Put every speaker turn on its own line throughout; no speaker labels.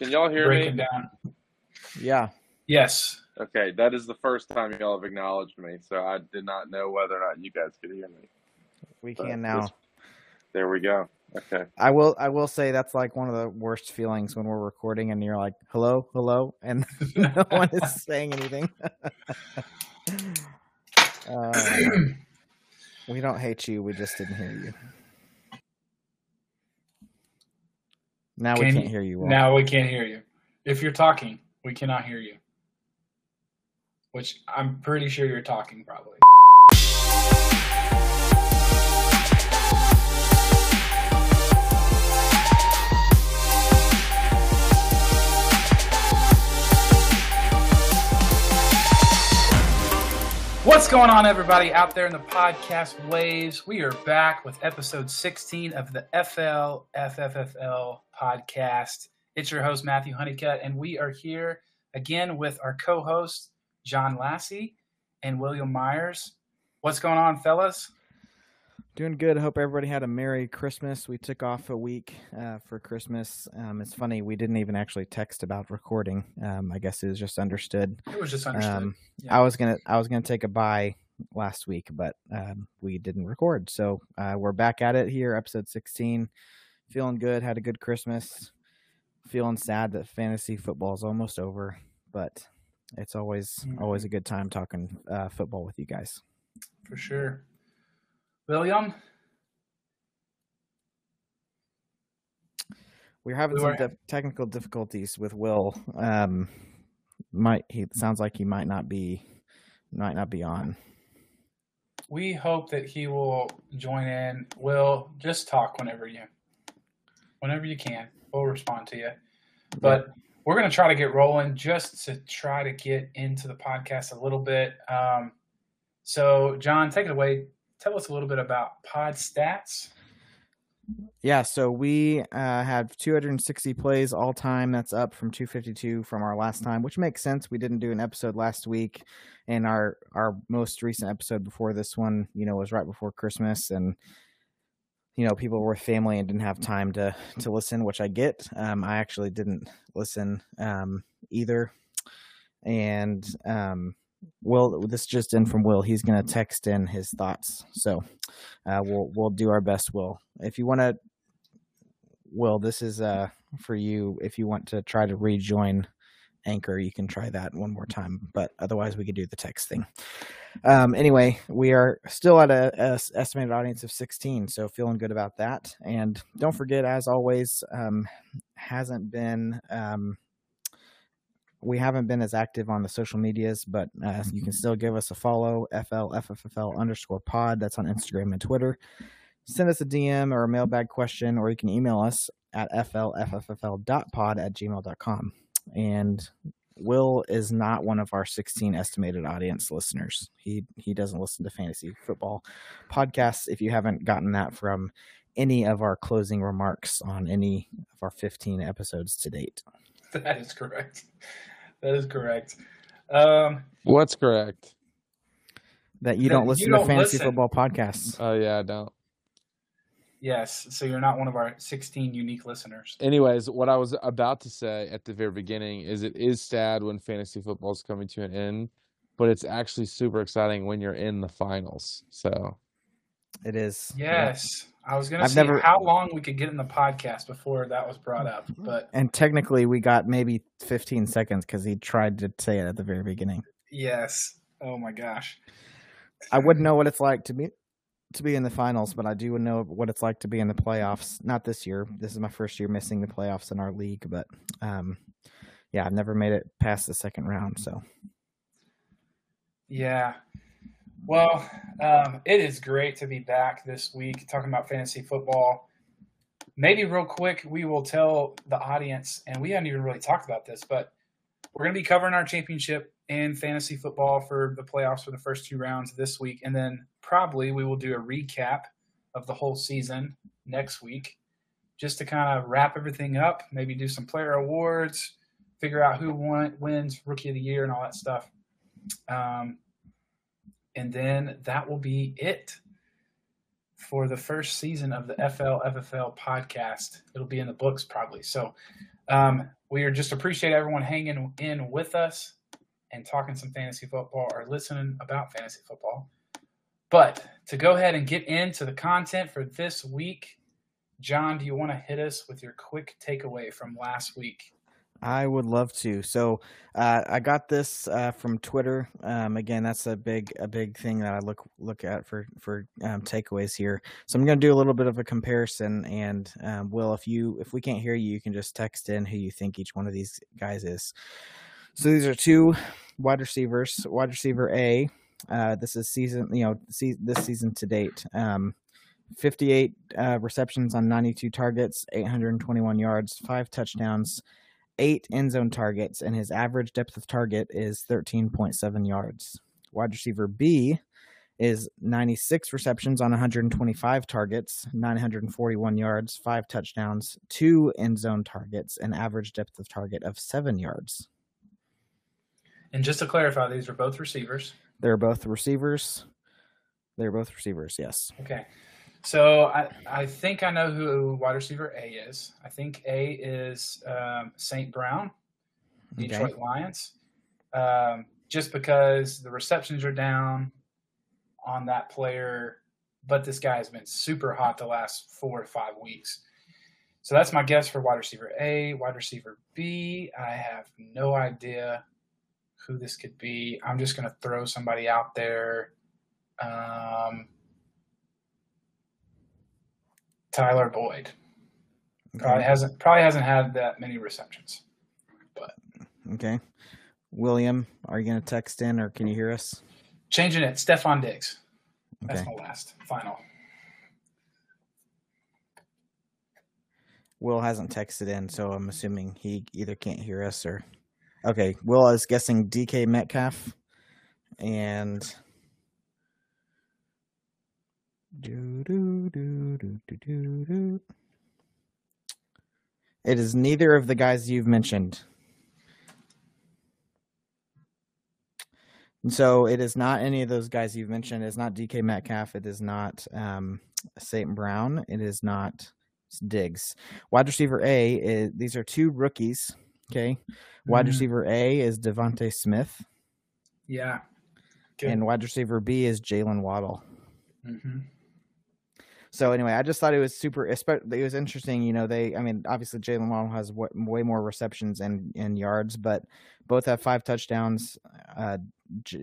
Can y'all hear
breaking
me?
down.
Yeah.
Yes.
Okay, that is the first time y'all have acknowledged me, so I did not know whether or not you guys could hear me.
We
But
can now.
this- There we go. Okay.
I will I will say that's like one of the worst feelings when we're recording and you're like, hello, hello, and no one is saying anything. um, we don't hate you, we just didn't hear you. Now we
Can
can't
you-
hear you.
Now we can't hear you. If you're talking, we cannot hear you. Which I'm pretty sure you're talking, probably. What's going on, everybody out there in the podcast waves? We are back with episode 16 of the FL FFFL podcast. It's your host, Matthew Honeycutt, and we are here again with our co host, John Lassie and William Myers. What's going on, fellas?
Doing good. Hope everybody had a Merry Christmas. We took off a week uh, for Christmas. Um, it's funny, we didn't even actually text about recording. Um, I guess it was just understood.
It was just understood.
Um,
Yeah.
I was gonna I was gonna take a bye last week, but um, we didn't record. So uh, we're back at it here, episode sixteen. Feeling good. Had a good Christmas. Feeling sad that fantasy football is almost over, but it's always always a good time talking uh, football with you guys.
for sure. William,
We're having
We
some technical difficulties with Will. Um, might he sounds like he might not be might not be on.
we hope that he will join in. Will just talk whenever you, whenever you can. We'll respond to you. But we're going to try to get rolling just to try to get into the podcast a little bit. Um, so, John, take it away. Tell us a little bit about pod stats.
Yeah, so we uh, have 260 plays all time. That's up from 252 from our last time, which makes sense. We didn't do an episode last week, and our our most recent episode before this one, you know, was right before Christmas, and you know, people were family and didn't have time to to listen, which I get. Um, I actually didn't listen um, either, and um, Will, this just in from Will. He's gonna text in his thoughts, so uh, we'll we'll do our best. Will, if you want to, Will, this is uh for you. If you want to try to rejoin Anchor, you can try that one more time. But otherwise, we could do the text thing. Um, anyway, we are still at a estimated audience of 16, so feeling good about that. And don't forget, as always, um, hasn't been um, we haven't been as active on the social medias, but uh, you can still give us a follow, FLFFFL underscore pod. That's on Instagram and Twitter. Send us a DM or a mailbag question, or you can email us at flffffl.pod at gmail.com. And Will is not one of our 16 estimated audience listeners. He he doesn't listen to fantasy football podcasts. If you haven't gotten that from any of our closing remarks on any of our 15 episodes to date.
That is correct. That is correct. Um,
What's correct?
that you
That
don't
you
listen
don't
to fantasy
listen.
football podcasts.
Oh yeah, I don't.
Yes, so you're not one of our 16 unique listeners.
Anyways, what I was about to say at the very beginning is it is sad when fantasy football is coming to an end, but it's actually super exciting when you're in the finals. So
It is.
Yes. I was going to
I've never-
how long we could get in the podcast before that was brought up, mm-hmm. but
And technically, we got maybe 15 seconds because he tried to say it at the very beginning.
yes. Oh my gosh.
I wouldn't know what it's like to be to be in the finals, but I do know what it's like to be in the playoffs. Not this year. This is my first year missing the playoffs in our league, but um, yeah, I've never made it past the second round. So
Yeah. Well, um, it is great to be back this week talking about fantasy football. Maybe real quick, we will tell the audience, and we haven't even really talked about this, but we're going to be covering our championship and fantasy football for the playoffs for the first two rounds this week, and then probably we will do a recap of the whole season next week, just to kind of wrap everything up. Maybe do some player awards, figure out who won, wins rookie of the year, and all that stuff. Um, and then that will be it for the first season of the FL FFL podcast. It'll be in the books probably. So Um, we are just appreciate everyone hanging in with us and talking some fantasy football or listening about fantasy football. But to go ahead and get into the content for this week, John, do you want to hit us with your quick takeaway from last week?
I would love to. So uh, I got this uh, from Twitter. Um, again, that's a big a big thing that I look look at for for um, takeaways here. So I'm going to do a little bit of a comparison. And um, Will, if you if we can't hear you, you can just text in who you think each one of these guys is. So these are two wide receivers. Wide receiver A. Uh, this is season, you know, see, this season to date. Um, 58 uh, receptions on 92 targets, 821 yards, five touchdowns, eight end zone targets, and his average depth of target is 13.7 yards. Wide receiver B is 96 receptions on 125 targets, 941 yards, five touchdowns, two end zone targets, an average depth of target of seven yards.
And just to clarify, these are both receivers.
They're both receivers. They're both receivers, yes.
Okay. So I, I think I know who wide receiver A is. I think A is um, St. Brown, Detroit okay. Lions. Um, just because the receptions are down on that player, but this guy has been super hot the last four to five weeks. So that's my guess for wide receiver A. Wide receiver B, I have no idea who this could be. I'm just going to throw somebody out there. Um, Tyler Boyd. Okay. Probably hasn't probably hasn't had that many receptions. But
okay, William, are you going to text in or can you hear us?
Changing it, Stefon Diggs. That's okay. my last final.
Will hasn't texted in, so I'm assuming he either can't hear us or. Okay, Will is guessing DK Metcalf, and do, do, do, do, do, do, do. It is neither of the guys you've mentioned. And so it is not any of those guys you've mentioned. It's not DK Metcalf. It is not um, St. Brown. It is not Diggs. Wide receiver A, is, these are two rookies. Okay. Wide mm-hmm. receiver A is DeVonta Smith.
Yeah.
Good. And wide receiver B is Jalen Waddle. Mm-hmm. So anyway, I just thought it was super. It was interesting. You know, they. I mean, obviously Jalen Waddle has way more receptions and and yards, but both have five touchdowns. Uh,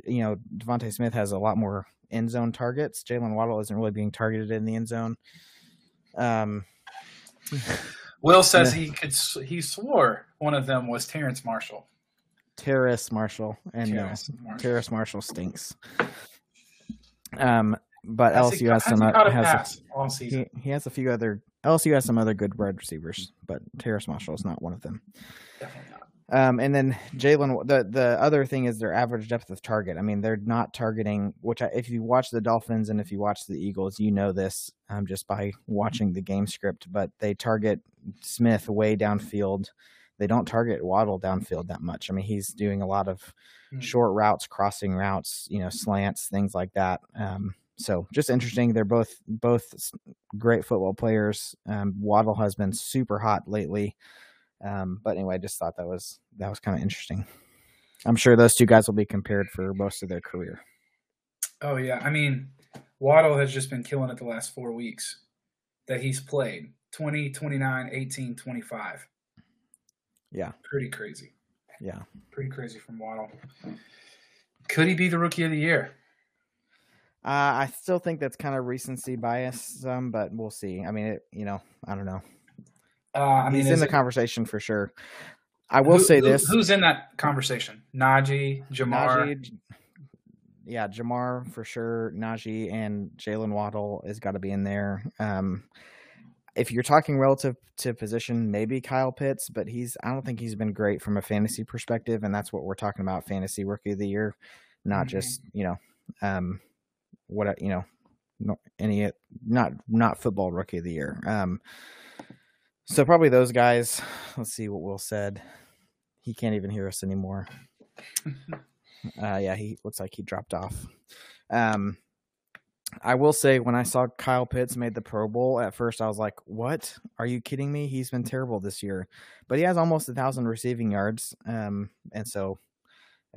you know, DeVonta Smith has a lot more end zone targets. Jalen Waddle isn't really being targeted in the end zone. Um,
Will says he could. He swore one of them was Terrace Marshall.
Terrace Marshall, and Terrace no, Marshall. Terrace Marshall stinks. Um, but LSU has some has a, he, he, has a few other LSU has some other good wide receivers, but Terrace Marshall is not one of them. Definitely not. Um, and then Jalen, the the other thing is their average depth of target. I mean, they're not targeting. Which, I, if you watch the Dolphins and if you watch the Eagles, you know this um, just by watching the game script. But they target Smith way downfield. They don't target Waddle downfield that much. I mean, he's doing a lot of mm-hmm. short routes, crossing routes, you know, slants, things like that. Um, so just interesting. They're both both great football players. Um, Waddle has been super hot lately, um, but anyway, I just thought that was that was kind of interesting. I'm sure those two guys will be compared for most of their career.
Oh yeah, I mean, Waddle has just been killing it the last four weeks that he's played 20, 29, 18, 25.
Yeah,
pretty crazy.
Yeah,
pretty crazy from Waddle. Could he be the rookie of the year?
Uh, I still think that's kind of recency bias, um, but we'll see. I mean, it, you know, I don't know. Uh, I mean, he's in the it, conversation for sure. I will
who,
say this:
Who's in that conversation? Najee, Ja'Marr. Najee,
yeah, Ja'Marr for sure. Najee and Jalen Waddle has got to be in there. Um, if you're talking relative to position, maybe Kyle Pitts, but he's I don't think he's been great from a fantasy perspective, and that's what we're talking about: fantasy rookie of the year, not mm-hmm. just you know. Um, what you know, no, any not not football rookie of the year. Um, so probably those guys. Let's see what Will said. He can't even hear us anymore. uh, yeah, he looks like he dropped off. Um, I will say when I saw Kyle Pitts made the Pro Bowl at first, I was like, "What? Are you kidding me? He's been terrible this year." But he has almost a thousand receiving yards, um, and so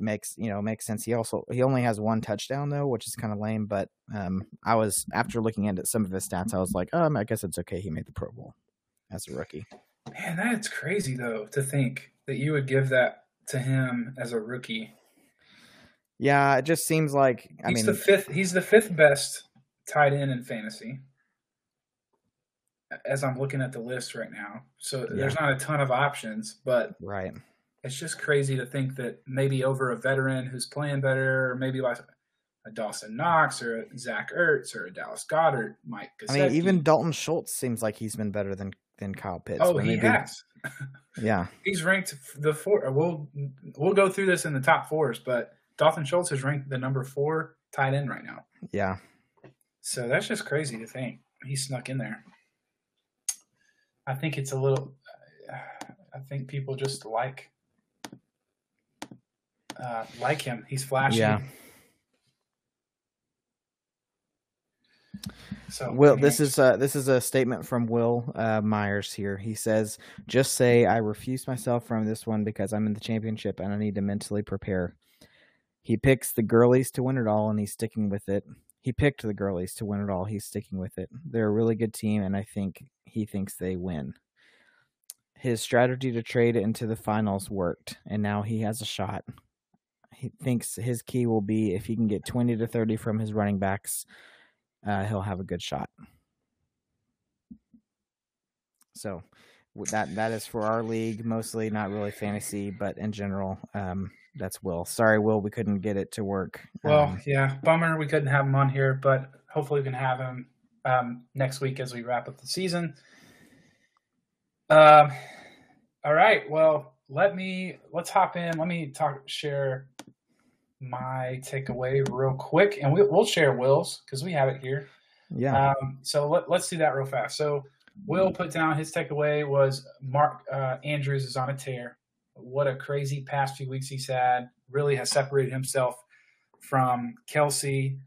it makes you know makes sense. He also he only has one touchdown though, which is kind of lame. But um, I was after looking at some of his stats, I was like, um, I guess it's okay. He made the Pro Bowl as a rookie.
Man, that's crazy though to think that you would give that to him as a rookie.
Yeah, it just seems like I
he's
mean
the fifth. He's the fifth best tight end in fantasy. As I'm looking at the list right now, so there's not a ton of options, but
right.
It's just crazy to think that maybe over a veteran who's playing better, or maybe like a Dawson Knox or a Zach Ertz or a Dallas Goedert, Mike.
I mean, even Dalton Schultz seems like he's been better than than Kyle Pitts.
oh, he
maybe-
has.
Yeah,
He's ranked the four. We'll we'll go through this in the top fours, but Dalton Schultz is ranked the number four tight end right now.
yeah.
So that's just crazy to think he snuck in there. I think it's a little. I think people just like uh, like him. He's flashy.
Yeah.
So
Will, this is uh, this is a statement from Will uh, Myers here. He says, "Just say I refuse myself from this one because I'm in the championship and I need to mentally prepare." He picks the girlies to win it all, and he's sticking with it. He picked the girlies to win it all. He's sticking with it. They're a really good team, and I think he thinks they win. His strategy to trade into the finals worked, and now he has a shot. He thinks his key will be if he can get 20 to 30 from his running backs, uh, he'll have a good shot. So that that is for our league, mostly not really fantasy, but in general, um, that's Will. Sorry, Will, we couldn't get it to work.
Well,
Um,
yeah, bummer we couldn't have him on here, but hopefully we can have him um, next week as we wrap up the season. Um, all right. Well, let me let's hop in. Let me talk share my takeaway real quick, and we, we'll share Will's because we have it here.
yeah,
Um, so let, let's do that real fast. So Will put down his takeaway was Mark uh, Andrews is on a tear. What a crazy past few weeks he's had. Really has separated himself from Kelce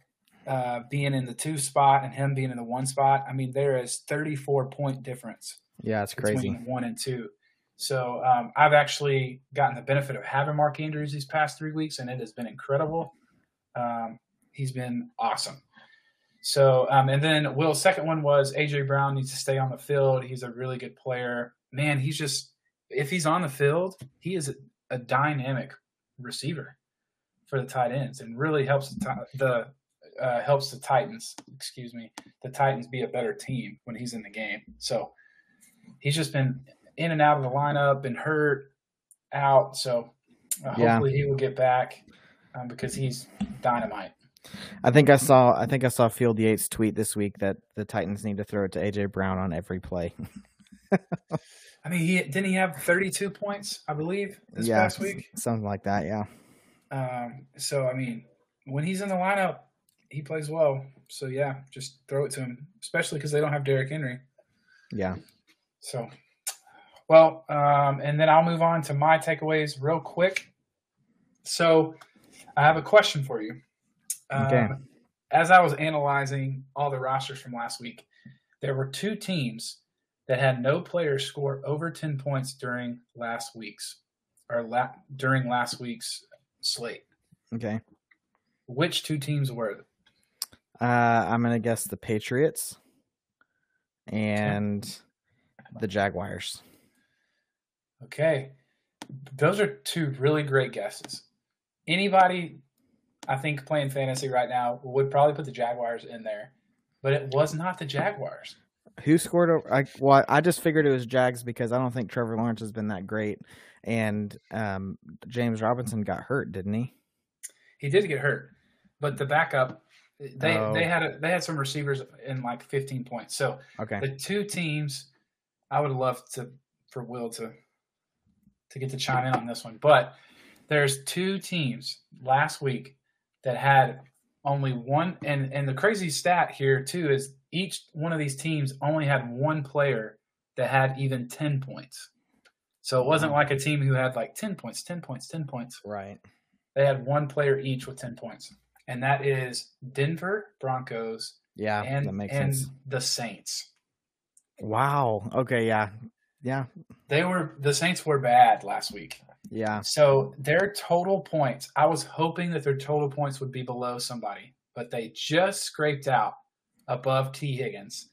uh, being in the two spot and him being in the one spot. I mean, there is 34 point difference
yeah, it's crazy.
between one and two. So um, I've actually gotten the benefit of having Mark Andrews these past three weeks, and it has been incredible. Um, he's been awesome. So um, and then Will's second one was AJ Brown needs to stay on the field. He's a really good player. Man, he's just if he's on the field, he is a, a dynamic receiver for the tight ends, and really helps the the uh, helps the Titans. Excuse me, the Titans be a better team when he's in the game. So he's just been in and out of the lineup, and hurt, out. So uh,
Yeah.
hopefully he will get back um, because he's dynamite.
I think I saw I think I saw Field Yates tweet this week that the Titans need to throw it to AJ Brown on every play.
I mean, he didn't he have 32 points, I believe, this
yeah,
past week.
something like that. Yeah,
Um, so I mean, when he's in the lineup, he plays well. So yeah, just throw it to him, especially because they don't have Derrick Henry.
yeah.
So, well, um, and then I'll move on to my takeaways real quick. So, I have a question for you.
Okay.
Um, as I was analyzing all the rosters from last week, there were two teams that had no players score over 10 points during last week's or la- during last week's slate.
Okay.
Which two teams were?
Uh, I'm gonna guess the Patriots and the Jaguars.
Okay. Those are two really great guesses. Anybody, I think, playing fantasy right now would probably put the Jaguars in there, but it was not the Jaguars.
Who scored? Over, I well, I just figured it was Jags because I don't think Trevor Lawrence has been that great, and um, James Robinson got hurt, didn't he?
He did get hurt, but the backup, they
Oh.
they had a, they had some receivers in like 15 points. So
Okay.
the two teams, I would love to for Will to to get to chime in on this one, but there's two teams last week that had only one, and and the crazy stat here too is each one of these teams only had one player that had even 10 points. So it wasn't mm-hmm. like a team who had like 10 points, 10 points, 10 points.
Right.
They had one player each with 10 points. and that is Denver Broncos
Yeah,
and
that makes
and
sense.
the Saints.
Wow. Okay. Yeah. Yeah.
They were the Saints were bad last week.
Yeah.
So their total points, I was hoping that their total points would be below somebody, but they just scraped out above Tee Higgins.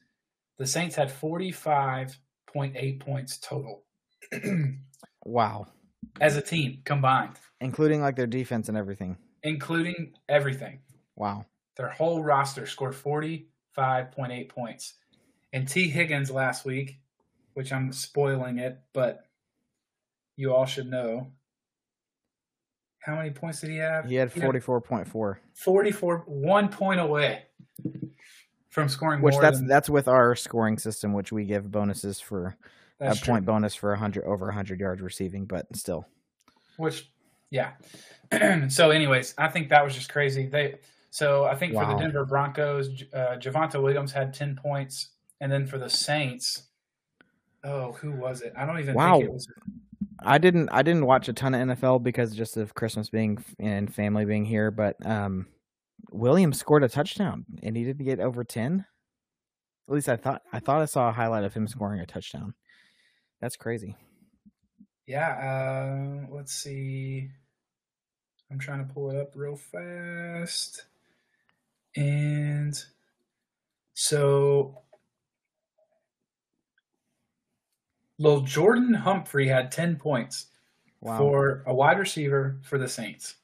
The Saints had 45.8 points total
Wow.
as a team combined,
Including like their defense and everything.
including everything.
Wow.
Their whole roster scored 45.8 points. And Tee Higgins last week, which I'm spoiling it, but you all should know. How many points did he have?
He had 44.4,
44 one point away from scoring
which that's
than,
that's with our scoring system, which we give bonuses for a
true.
point bonus for 100 over 100 yards receiving, but still.
which yeah so anyways i think that was just crazy they so i think for the denver broncos uh, javonte williams had 10 points and then for the saints oh who was it i don't even
Wow.
think it was
I didn't I didn't watch a ton of NFL because just of Christmas being and family being here, but um Williams scored a touchdown and he didn't get over 10. At least I thought I thought I saw a highlight of him scoring a touchdown. That's crazy.
yeah uh let's see i'm trying to pull it up real fast and so Lil Jordan Humphrey had 10 points
Wow.
for a wide receiver for the Saints.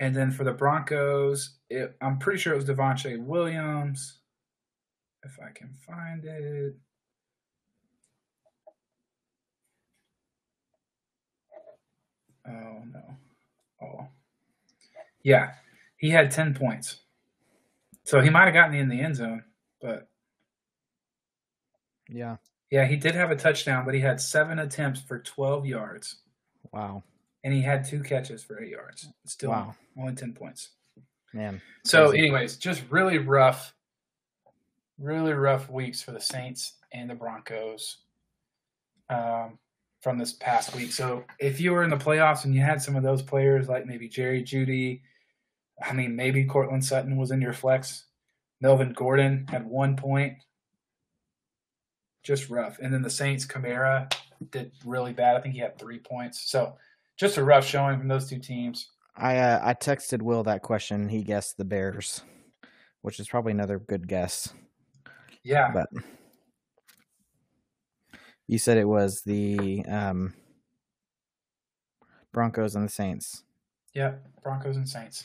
And then for the Broncos, it, I'm pretty sure it was Devontae Williams. If I can find it. Oh, no. Oh. Yeah, he had 10 points. So he might have gotten in the end zone, but
yeah.
Yeah, he did have a touchdown, but he had seven attempts for 12 yards.
Wow.
and he had two catches for eight yards. Still
Wow.
only ten points.
Man.
So,
Crazy.
anyways, just really rough, really rough weeks for the Saints and the Broncos um, from this past week. So, if you were in the playoffs and you had some of those players, like maybe Jerry Jeudy, I mean, maybe Courtland Sutton was in your flex. Melvin Gordon had one point. Just rough. And then the Saints, Kamara did really bad. I think he had three points. So, just a rough showing from those two teams.
I uh, I texted Will that question. He guessed the Bears, which is probably another good guess.
Yeah.
But you said it was the um, Broncos and the Saints.
Yeah, Broncos and Saints.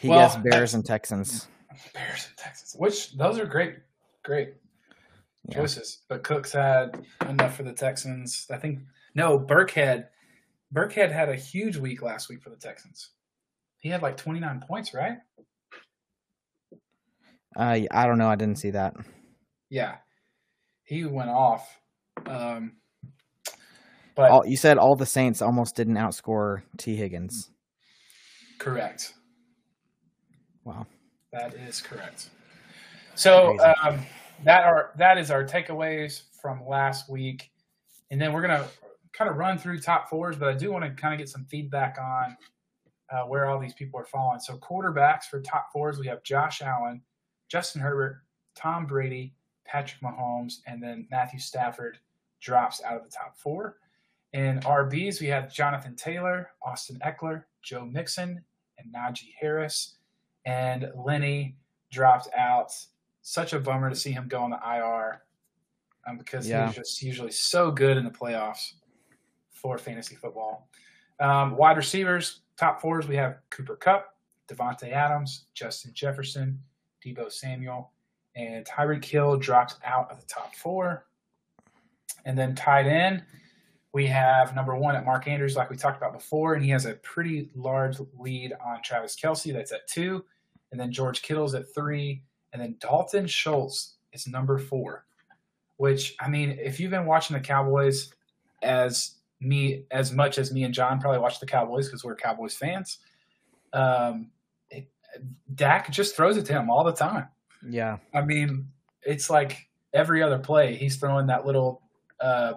He
Well,
guessed Bears and Texans.
Bears and Texans. Which those are great, great
Yeah.
choices. But Cooks had enough for the Texans. I think no, Burkhead. Burkhead had a huge week last week for the Texans. He had like twenty nine points, right?
Uh, I don't know. I didn't see that.
Yeah, he went off. Um, but
All, you said all the Saints almost didn't outscore Tee Higgins.
correct.
Wow.
That is correct. So um, that are that is our takeaways from last week, and then we're gonna kind of run through top fours, but I do want to kind of get some feedback on uh, where all these people are falling. So quarterbacks for top fours, we have Josh Allen, Justin Herbert, Tom Brady, Patrick Mahomes, and then Matthew Stafford drops out of the top four. In RBs, we have Jonathan Taylor, Austin Ekeler, Joe Mixon, and Najee Harris and Lenny dropped out. Such a bummer to see him go on the IR um, because
Yeah.
he's just usually so good in the playoffs for fantasy football. Um, wide receivers, top fours, we have Cooper Kupp, Davante Adams, Justin Jefferson, Deebo Samuel, and Tyreek Hill dropped out of the top four. And then tied in, we have number one at Mark Andrews, like we talked about before, and he has a pretty large lead on Travis Kelce. That's at two. And then George Kittle's at three. And then Dalton Schultz is number four, which, I mean, if you've been watching the Cowboys as me, as much as me and John probably watch the Cowboys because we're Cowboys fans, um, it, Dak just throws it to him all the time.
Yeah.
I mean, it's like every other play, he's throwing that little uh,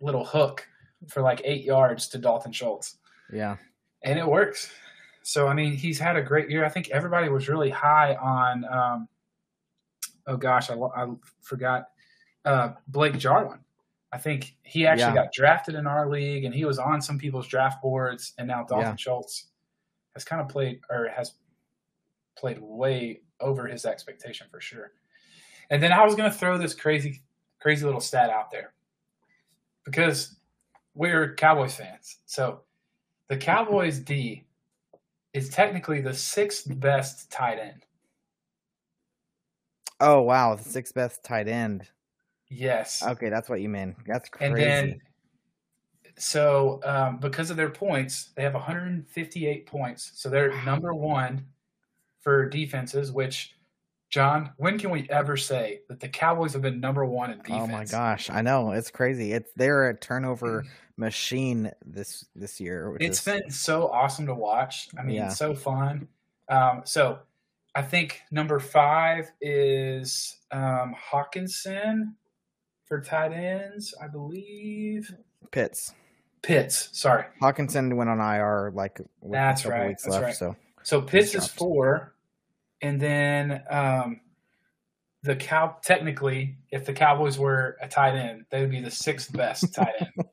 little hook for like eight yards to Dalton Schultz,
Yeah.
and it works. So I mean, he's had a great year. I think everybody was really high on. Um, oh gosh, I, I forgot uh, Blake Jarwin. I think he actually
Yeah.
got drafted in our league, and he was on some people's draft boards. And now Dalton
Yeah.
Schultz has kind of played or has played way over his expectation for sure. And then I was going to throw this crazy, crazy little stat out there because we're Cowboys fans. So the Cowboys D is technically the sixth best tight end.
Oh wow, the sixth best tight end.
Yes.
Okay, that's what you mean. That's crazy.
And then, so um, because of their points, they have 158 points. So they're number one for defenses. Which, John, when can we ever say that the Cowboys have been number one in defense?
oh my gosh, I know it's crazy. It's they're a turnover machine this this year.
It's
is,
been so awesome to watch. I mean,
Yeah.
it's so fun. Um, so I think number five is um, Hockenson for tight ends, I believe.
Pitts.
Pitts, sorry.
Hockenson went on IR like
That's
a couple
right,
weeks
that's
left.
right.
So
So Pitts is four, and then um, the cow. Technically, if the Cowboys were a tight end, they would be the sixth best tight end.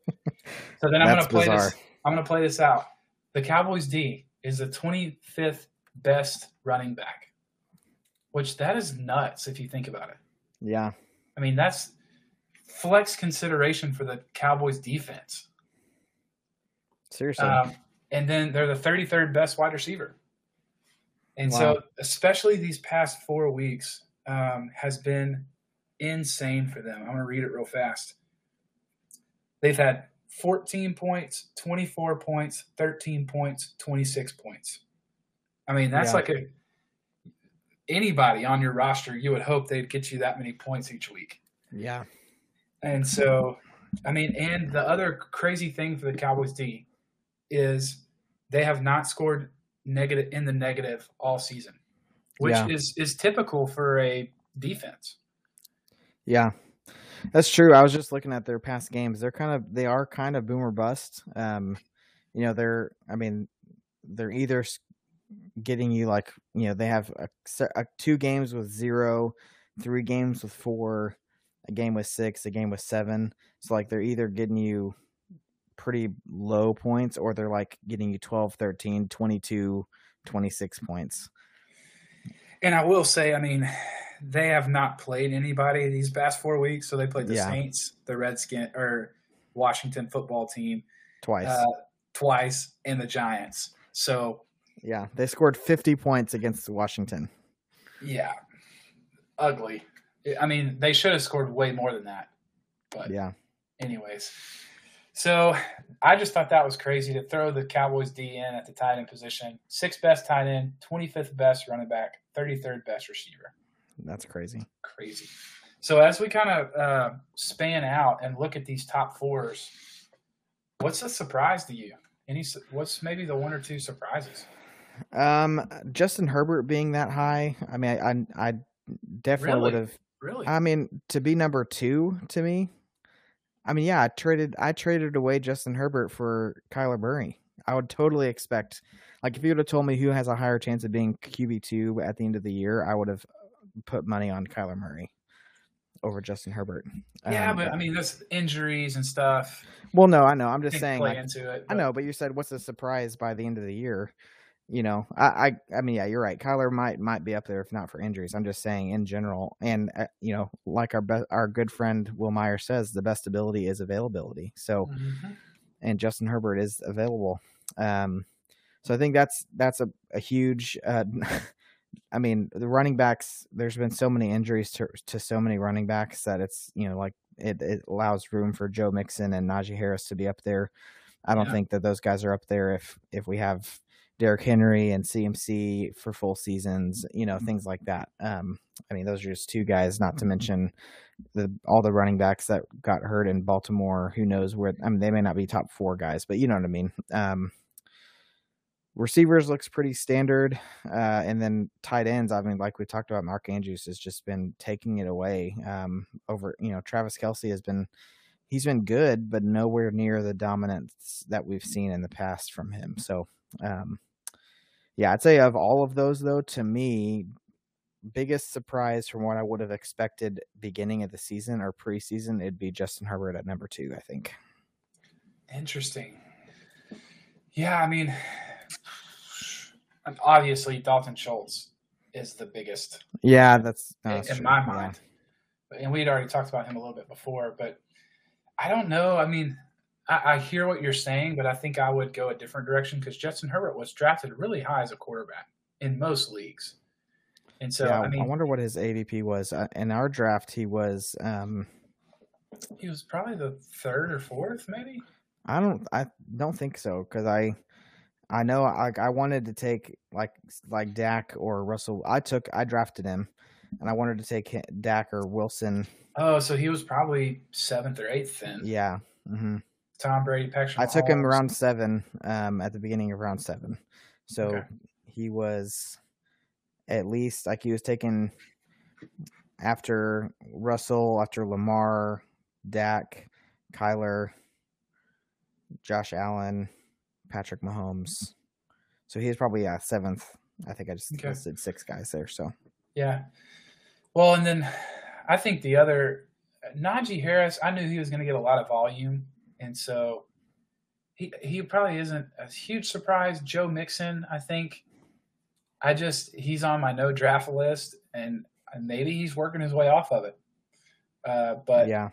So then I'm going to play
bizarre.
this. I'm going to play this out. The Cowboys D is the 25th best running back, which that is nuts if you think about it.
yeah,
I mean, that's flex consideration for the Cowboys defense.
seriously.
Um, and then they're the 33rd best wide receiver. And so, especially these past four weeks, um, has been insane for them. I'm going to read it real fast. They've had 14 points, 24 points, 13 points, 26 points. I mean, that's
Yeah.
like a anybody on your roster, you would hope they'd get you that many points each week.
yeah,
And so, I mean, and the other crazy thing for the Cowboys D is they have not scored negative in the negative all season, which
Yeah.
is is typical for a defense.
yeah. That's true. I was just looking at their past games. They're kind of they are kind of boomer bust. Um, you know, they're I mean, they're either getting you like you know they have a, a, two games with zero, three games with four, a game with six, a game with seven. So like they're either getting you pretty low points or they're like getting you 12, 13, 22, 26 points.
And I will say, I mean, they have not played anybody these past four weeks. So they played the
Yeah.
Saints, the Redskin or Washington football team
Twice.
uh, twice, and the Giants. So
yeah. They scored 50 points against Washington.
yeah, ugly. I mean, they should have scored way more than that. But
Yeah.
anyways. So I just thought that was crazy to throw the Cowboys D in at the tight end position. Sixth best tight end, 25th best running back, 33rd best receiver.
That's crazy.
Crazy. So as we kind of uh, span out and look at these top fours, what's a surprise to you? Any? What's maybe the one or two surprises?
Um, Justin Herbert being that high, I mean, I I, I definitely would have.
Really?
I mean, to be number two to me, I mean, yeah, I traded I traded away Justin Herbert for Kyler Murray. I would totally expect, like, if you would have told me who has a higher chance of being QB two at the end of the year, I would have put money on Kyler Murray over Justin Herbert.
yeah,
Um,
but I mean, that's injuries and stuff.
well, no, I know. I'm just saying, like,
into it.
I know, but you said what's the surprise by the end of the year? You know, I, I, I mean, yeah, you're right. Kyler might might be up there if not for injuries. I'm just saying in general, and uh, you know, like our be- our good friend Will Meyer says, the best ability is availability. So,
Mhm.
and Justin Herbert is available. Um, so I think that's that's a, a huge. Uh, I mean, the running backs. There's been so many injuries to to so many running backs that it's you know like it, it allows room for Joe Mixon and Najee Harris to be up there. I don't
Yeah.
think that those guys are up there if if we have Derrick Henry and CMC for full seasons, you know, things like that. Um, I mean, those are just two guys, not to mention the all the running backs that got hurt in Baltimore. Who knows where? I mean, they may not be top four guys, but you know what I mean. Um, receivers looks pretty standard, uh, and then tight ends. I mean, like we talked about, Mark Andrews has just been taking it away. Um, over you know, Travis Kelce has been he's been good, but nowhere near the dominance that we've seen in the past from him. So, um, Yeah, I'd say of all of those though, to me, biggest surprise from what I would have expected beginning of the season or preseason, it'd be Justin Herbert at number two, I think.
Interesting. Yeah, I mean, obviously Dalton Schultz is the biggest
Yeah, that's,
in,
that's
in
true.
my mind. But And we'd already talked about him a little bit before, but I don't know. I mean, I, I hear what you're saying, but I think I would go a different direction because Justin Herbert was drafted really high as a quarterback in most leagues. And so,
yeah,
I mean, I
wonder what his ADP was. Uh, in our draft, he was. Um,
he was probably the third or fourth, maybe.
I don't. I don't think so because I, I know I, I wanted to take like like Dak or Russell. I took. I drafted him, and I wanted to take Dak or Wilson.
Oh, so he was probably seventh or eighth then.
Yeah. hmm
Tom Brady, Patrick.
I took him around seven. Um, at the beginning of round seven, so
Okay.
he was at least like he was taken after Russell, after Lamar, Dak, Kyler, Josh Allen, Patrick Mahomes. So he was probably yeah seventh. I think I just
Okay.
listed six guys there. So
Yeah. Well, and then I think the other Najee Harris, I knew he was going to get a lot of volume, and so he he probably isn't a huge surprise. Joe Mixon, I think. I just he's on my no draft list, and maybe he's working his way off of it. Uh, but
yeah,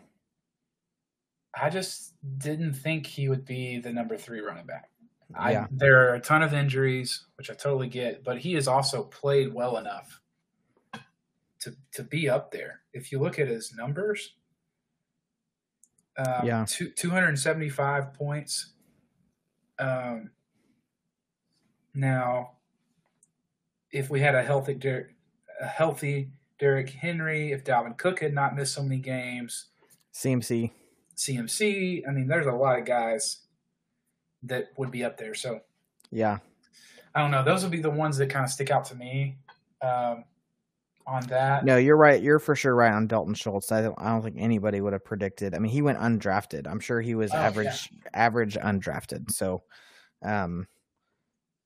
I just didn't think he would be the number three running back. I,
Yeah.
There are a ton of injuries, which I totally get, but he has also played well enough to to be up there. If you look at his numbers, um,
Yeah.
two, 275 points. Um, now, if we had a healthy Derrick, a healthy Derrick Henry, if Dalvin Cook had not missed so many games,
CMC.
CMC. I mean, there's a lot of guys that would be up there. So
Yeah,
I don't know. Those would be the ones that kind of stick out to me um, on that.
no, you're right. You're for sure right on Dalton Schultz. I don't. I don't think anybody would have predicted. I mean, he went undrafted. I'm sure he was
Oh, yeah.
average, average undrafted. So, um,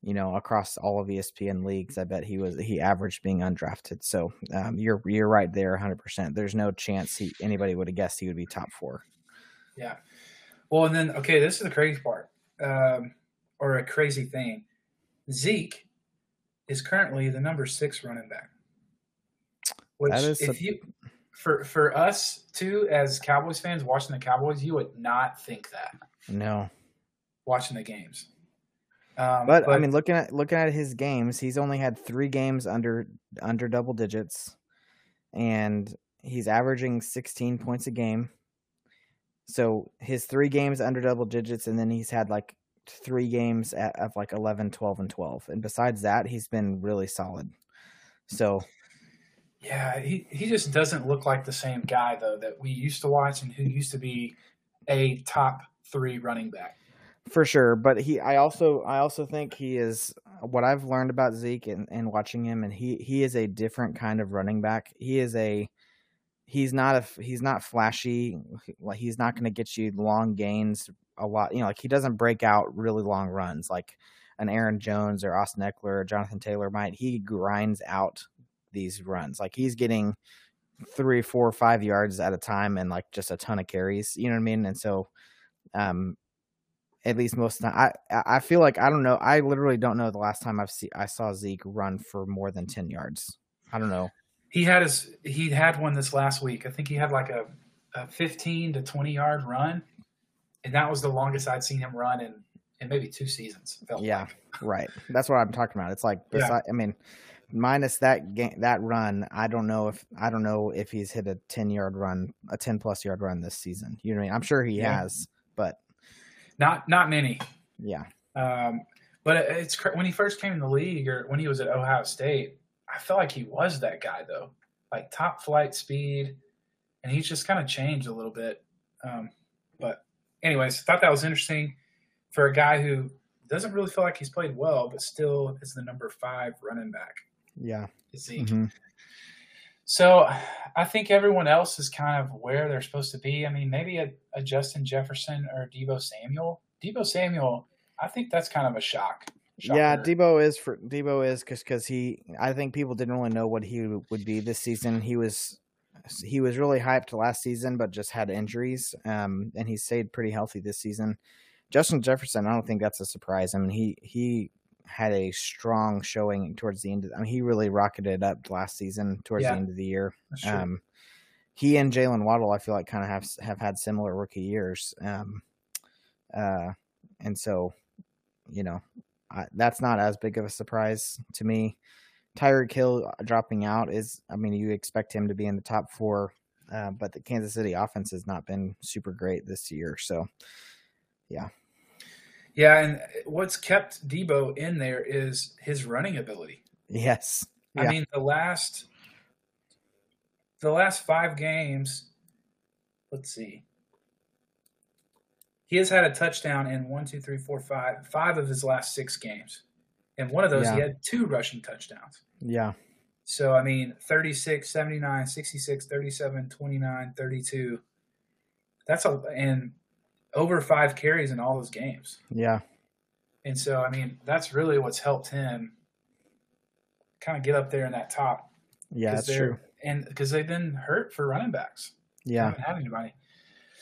you know, across all of ESPN leagues, I bet he was he averaged being undrafted. So, um, you're you're right there, 100. percent There's no chance he anybody would have guessed he would be top four.
Yeah. Well, and then okay, this is the crazy part, um, or a crazy thing. Zeke is currently the number six running back. Which,
That is
if
a-
you for for us too, as Cowboys fans watching the Cowboys, you would not think that
No,
watching the games. Um,
but, I mean, looking at looking at his games, he's only had three games under under double digits, and he's averaging 16 points a game. So his three games under double digits, and then he's had like three games at, of like 11, 12, and 12. And besides that, he's been really solid. So
Yeah, he, he just doesn't look like the same guy though that we used to watch and who used to be a top three running back.
for sure, but he, I also, I also think he is what I've learned about Zeke and, and watching him, and he, he is a different kind of running back. He is a, he's not a he's not flashy. Like he's not going to get you long gains a lot. You know, like he doesn't break out really long runs like an Aaron Jones or Austin Ekeler or Jonathan Taylor might. He grinds out these runs. Like he's getting three, four, five yards at a time and like just a ton of carries. You know what I mean? And so, um, at least most of the time, I I feel like I don't know. I literally don't know the last time I've see I saw Zeke run for more than ten yards. I don't know.
He had his he had one this last week. I think he had like a, a fifteen to twenty yard run, and that was the longest I'd seen him run in in maybe two seasons. felt
Yeah,
like.
right. That's what I'm talking about. It's like
Yeah.
I mean, minus that game, that run, I don't know if I don't know if he's hit a ten yard run, a ten plus yard run this season. You know what I mean? I'm sure he
Yeah.
has, but
not not many.
yeah,
Um, but it's when he first came in the league or when he was at Ohio State, I felt like he was that guy though, like top flight speed, and he's just kind of changed a little bit. Um, but anyways, thought that was interesting for a guy who doesn't really feel like he's played well, but still is the number five running back.
Yeah,
Zeke.
mhm.
So I think everyone else is kind of where they're supposed to be. I mean, maybe a, a Justin Jefferson or Deebo Samuel. Deebo Samuel, I think that's kind of a shock.
Yeah, Deebo is for Deebo is because because he I think people didn't really know what he would be this season. He was he was really hyped last season, but just had injuries. Um, and he stayed pretty healthy this season. Justin Jefferson, I don't think that's a surprise. I mean, he he had a strong showing towards the end. Of, I mean, he really rocketed up last season towards
Yeah.
the end of the year. Um, he and Jaylen Waddle, I feel like, kind of have have had similar rookie years. Um, uh, and so, you know, I, that's not as big of a surprise to me. Tyreek Hill dropping out is, I mean, you expect him to be in the top four, uh, but the Kansas City offense has not been super great this year. So,
Yeah, and what's kept Deebo in there is his running ability.
yes,
I mean, the last the last five games. Let's see. He has had a touchdown in one, two, three, four, five, five of his last six games. And one of those, he had two rushing touchdowns.
yeah,
So, I mean, 36, 79, 66, 37, 29, 32. That's a, and over five carries in all those games.
yeah,
And so, I mean, that's really what's helped him kind of get up there in that top.
Yeah, That's true.
And because they've been hurt for running backs. They
Yeah,
haven't had anybody.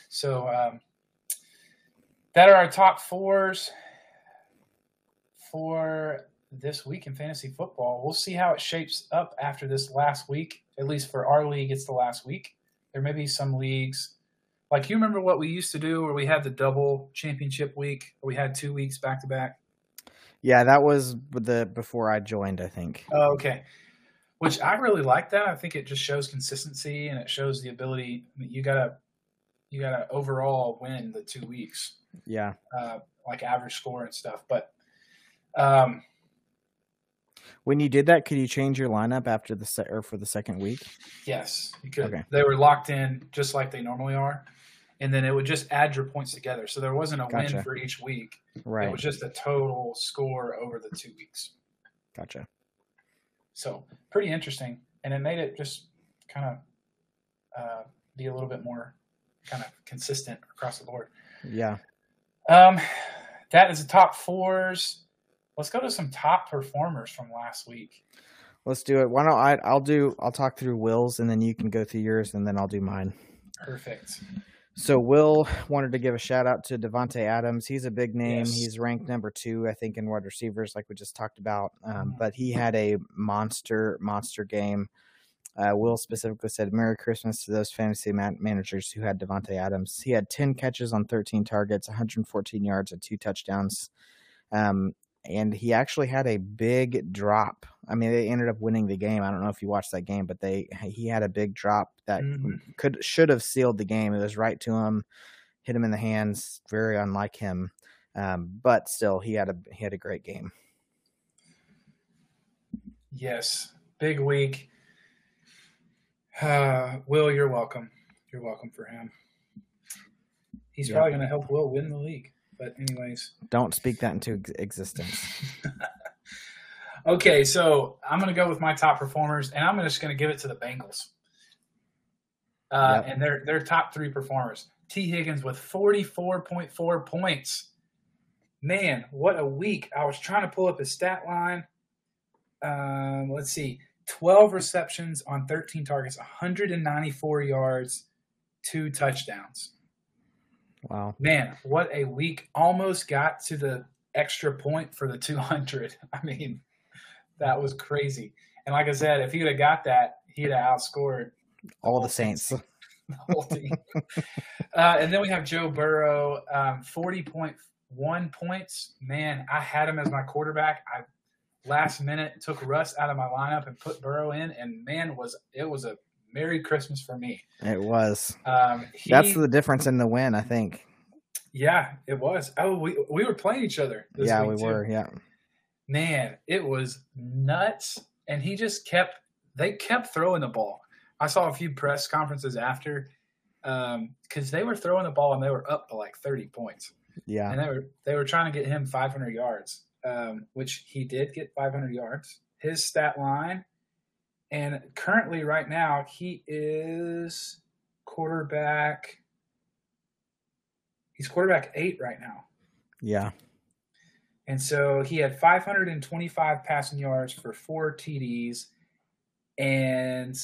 So, um, that are our top fours for this week in fantasy football. We'll see how it shapes up after this last week. At least for our league, it's the last week. There may be some leagues like you remember what we used to do where we had the double championship week, we had two weeks back to back.
yeah. That was the before I joined. I think.
Oh, okay. Which I really like that. I think it just shows consistency and it shows the ability. I mean, you gotta, you gotta overall win the two weeks,
Yeah.
uh, like average score and stuff. But um,
When you did that, could you change your lineup after the set or for the second week?
yes, you could.
Okay.
They were locked in just like they normally are, and then it would just add your points together. So there wasn't a
Gotcha.
win for each week. It was just a total score over the two weeks.
Gotcha.
So pretty interesting, and it made it just kind of uh, be a little bit more kind of consistent across the board.
Yeah.
Um, that is the top fours. Let's go to some top performers from last week.
Let's do it. Why don't I? I'll do. I'll talk through Will's, and then you can go through yours, and then I'll do mine.
Perfect.
So Will wanted to give a shout out to Davante Adams. He's a big name.
Yes.
He's ranked number two, I think, in wide receivers, like we just talked about. Um,
Mhm.
but he had a monster, monster game. Uh, Will specifically said, "Merry Christmas to those fantasy man- managers who had Davante Adams." He had ten catches on thirteen targets, 114 yards, and two touchdowns. Um, and he actually had a big drop. I mean, they ended up winning the game. I don't know if you watched that game, but they he had a big drop that
Mhm.
could should have sealed the game. It was right to him, hit him in the hands. Very unlike him, um, but still, he had a he had a great game.
Yes, big week. Uh, Will, you're welcome. You're welcome for him. He's
Yeah.
probably going to help Will win the league. But anyways,
Don't speak that into existence.
okay. So I'm going to go with my top performers, and I'm just going to give it to the Bengals. Uh,
Yep.
And their their top three performers: Tee Higgins with 44.4 points. Man, what a week! I was trying to pull up his stat line. Um, let's see, 12 receptions on 13 targets, 194 yards, two touchdowns.
Wow.
Man, what a week! Almost got to the extra point for the 200. I mean, that was crazy. And like I said, if he would have got that, he'd have outscored
All the Saints.
the whole team. uh, and then we have Joe Burrow, um, 40.1 points. Man, I had him as my quarterback. I last minute took Russ out of my lineup and put Burrow in, and man, was it was a Merry Christmas for me.
It was.
Um, he,
That's the difference in the win, I think.
yeah, it was. Oh, we we were playing each other. This
yeah, we
too.
were. Yeah.
man, it was nuts. And he just kept, they kept throwing the ball. I saw a few press conferences after because they were throwing the ball and they were up by like 30 points.
Yeah.
And they were, they were trying to get him 500 yards, um, which he did get 500 yards. His stat line. And currently, right now, he is quarterback. He's quarterback eight right now.
Yeah.
And so he had 525 passing yards for four TDs and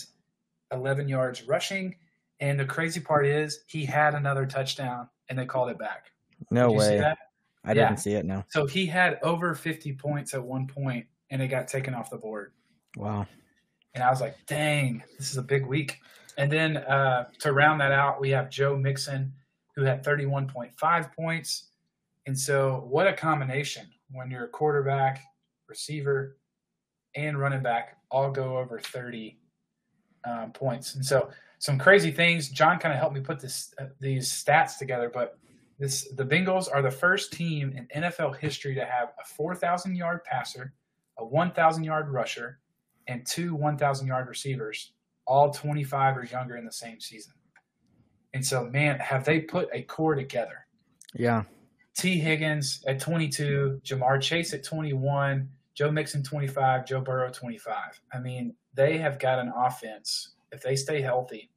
11 yards rushing. And the crazy part is he had another touchdown and they called it back.
No
Did you see
way.
that?
I
Yeah.
didn't see it. No.
So he had over 50 points at one point and it got taken off the board.
Wow.
And I was like, dang, this is a big week. And then uh, to round that out, we have Joe Mixon, who had 31.5 points. And so, what a combination when you're a quarterback, receiver, and running back all go over 30 um, points. And so, some crazy things. John kind of helped me put this uh, these stats together, but this the Bengals are the first team in NFL history to have a 4,000 yard passer, a 1,000 yard rusher, and two 1,000 yard receivers, all 25 or younger in the same season. And so, man, have they put a core together?
Yeah.
Tee Higgins at 22, Ja'Marr Chase at 21, Joe Mixon 25, Joe Burrow 25. I mean, they have got an offense if they stay healthy.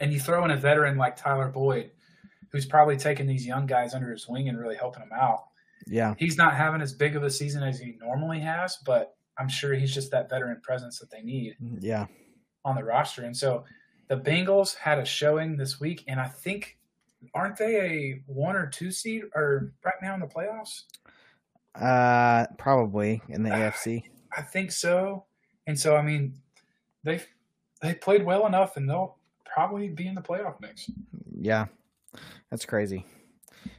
And you throw in a veteran like Tyler Boyd, who's probably taking these young guys under his wing and really helping them out.
Yeah.
He's not having as big of a season as he normally has, but I'm sure he's just that veteran presence that they need
Yeah.
on the roster. And so the Bengals had a showing this week, and I think aren't they a one or two seed or right now in the playoffs?
Uh, probably in the AFC.
I think so. And so I mean, they they played well enough, and they'll probably be in the playoff mix.
Yeah. That's crazy.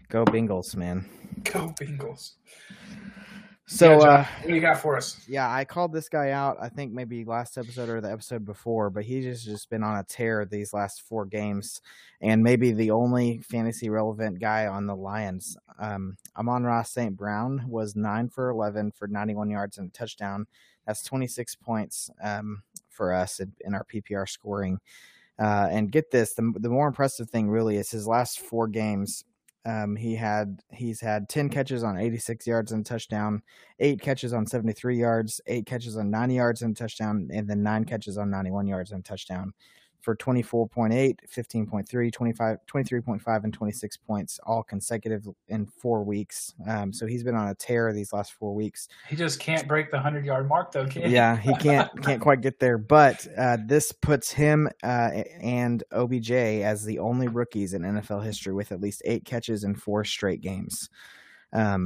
Go Bengals, man.
Go Bengals!
So,
Yeah,
uh,
what do you got for us?
yeah, I called this guy out. I think maybe last episode or the episode before, but he's just just been on a tear these last four games, and maybe the only fantasy relevant guy on the Lions. Um, Amon-Ra St. Brown was nine for eleven for ninety one yards and a touchdown. That's twenty six points um, for us in, in our PPR scoring. Uh, and get this, the the more impressive thing really is his last four games. Um, he had he's had ten catches on eighty six yards and touchdown eight catches on 73 yards, eight catches on 90 yards and touchdown, and then nine catches on 91 yards and touchdown for 24.8, 15.3, 25, 23.5, and 26 points, all consecutive in four weeks. Um, so he's been on a tear these last four weeks.
He just can't break the hundred yard mark, though. Can he?
Yeah, he can't can't quite get there, but uh, this puts him uh, and OBJ as the only rookies in NFL history with at least eight catches in four straight games. Um,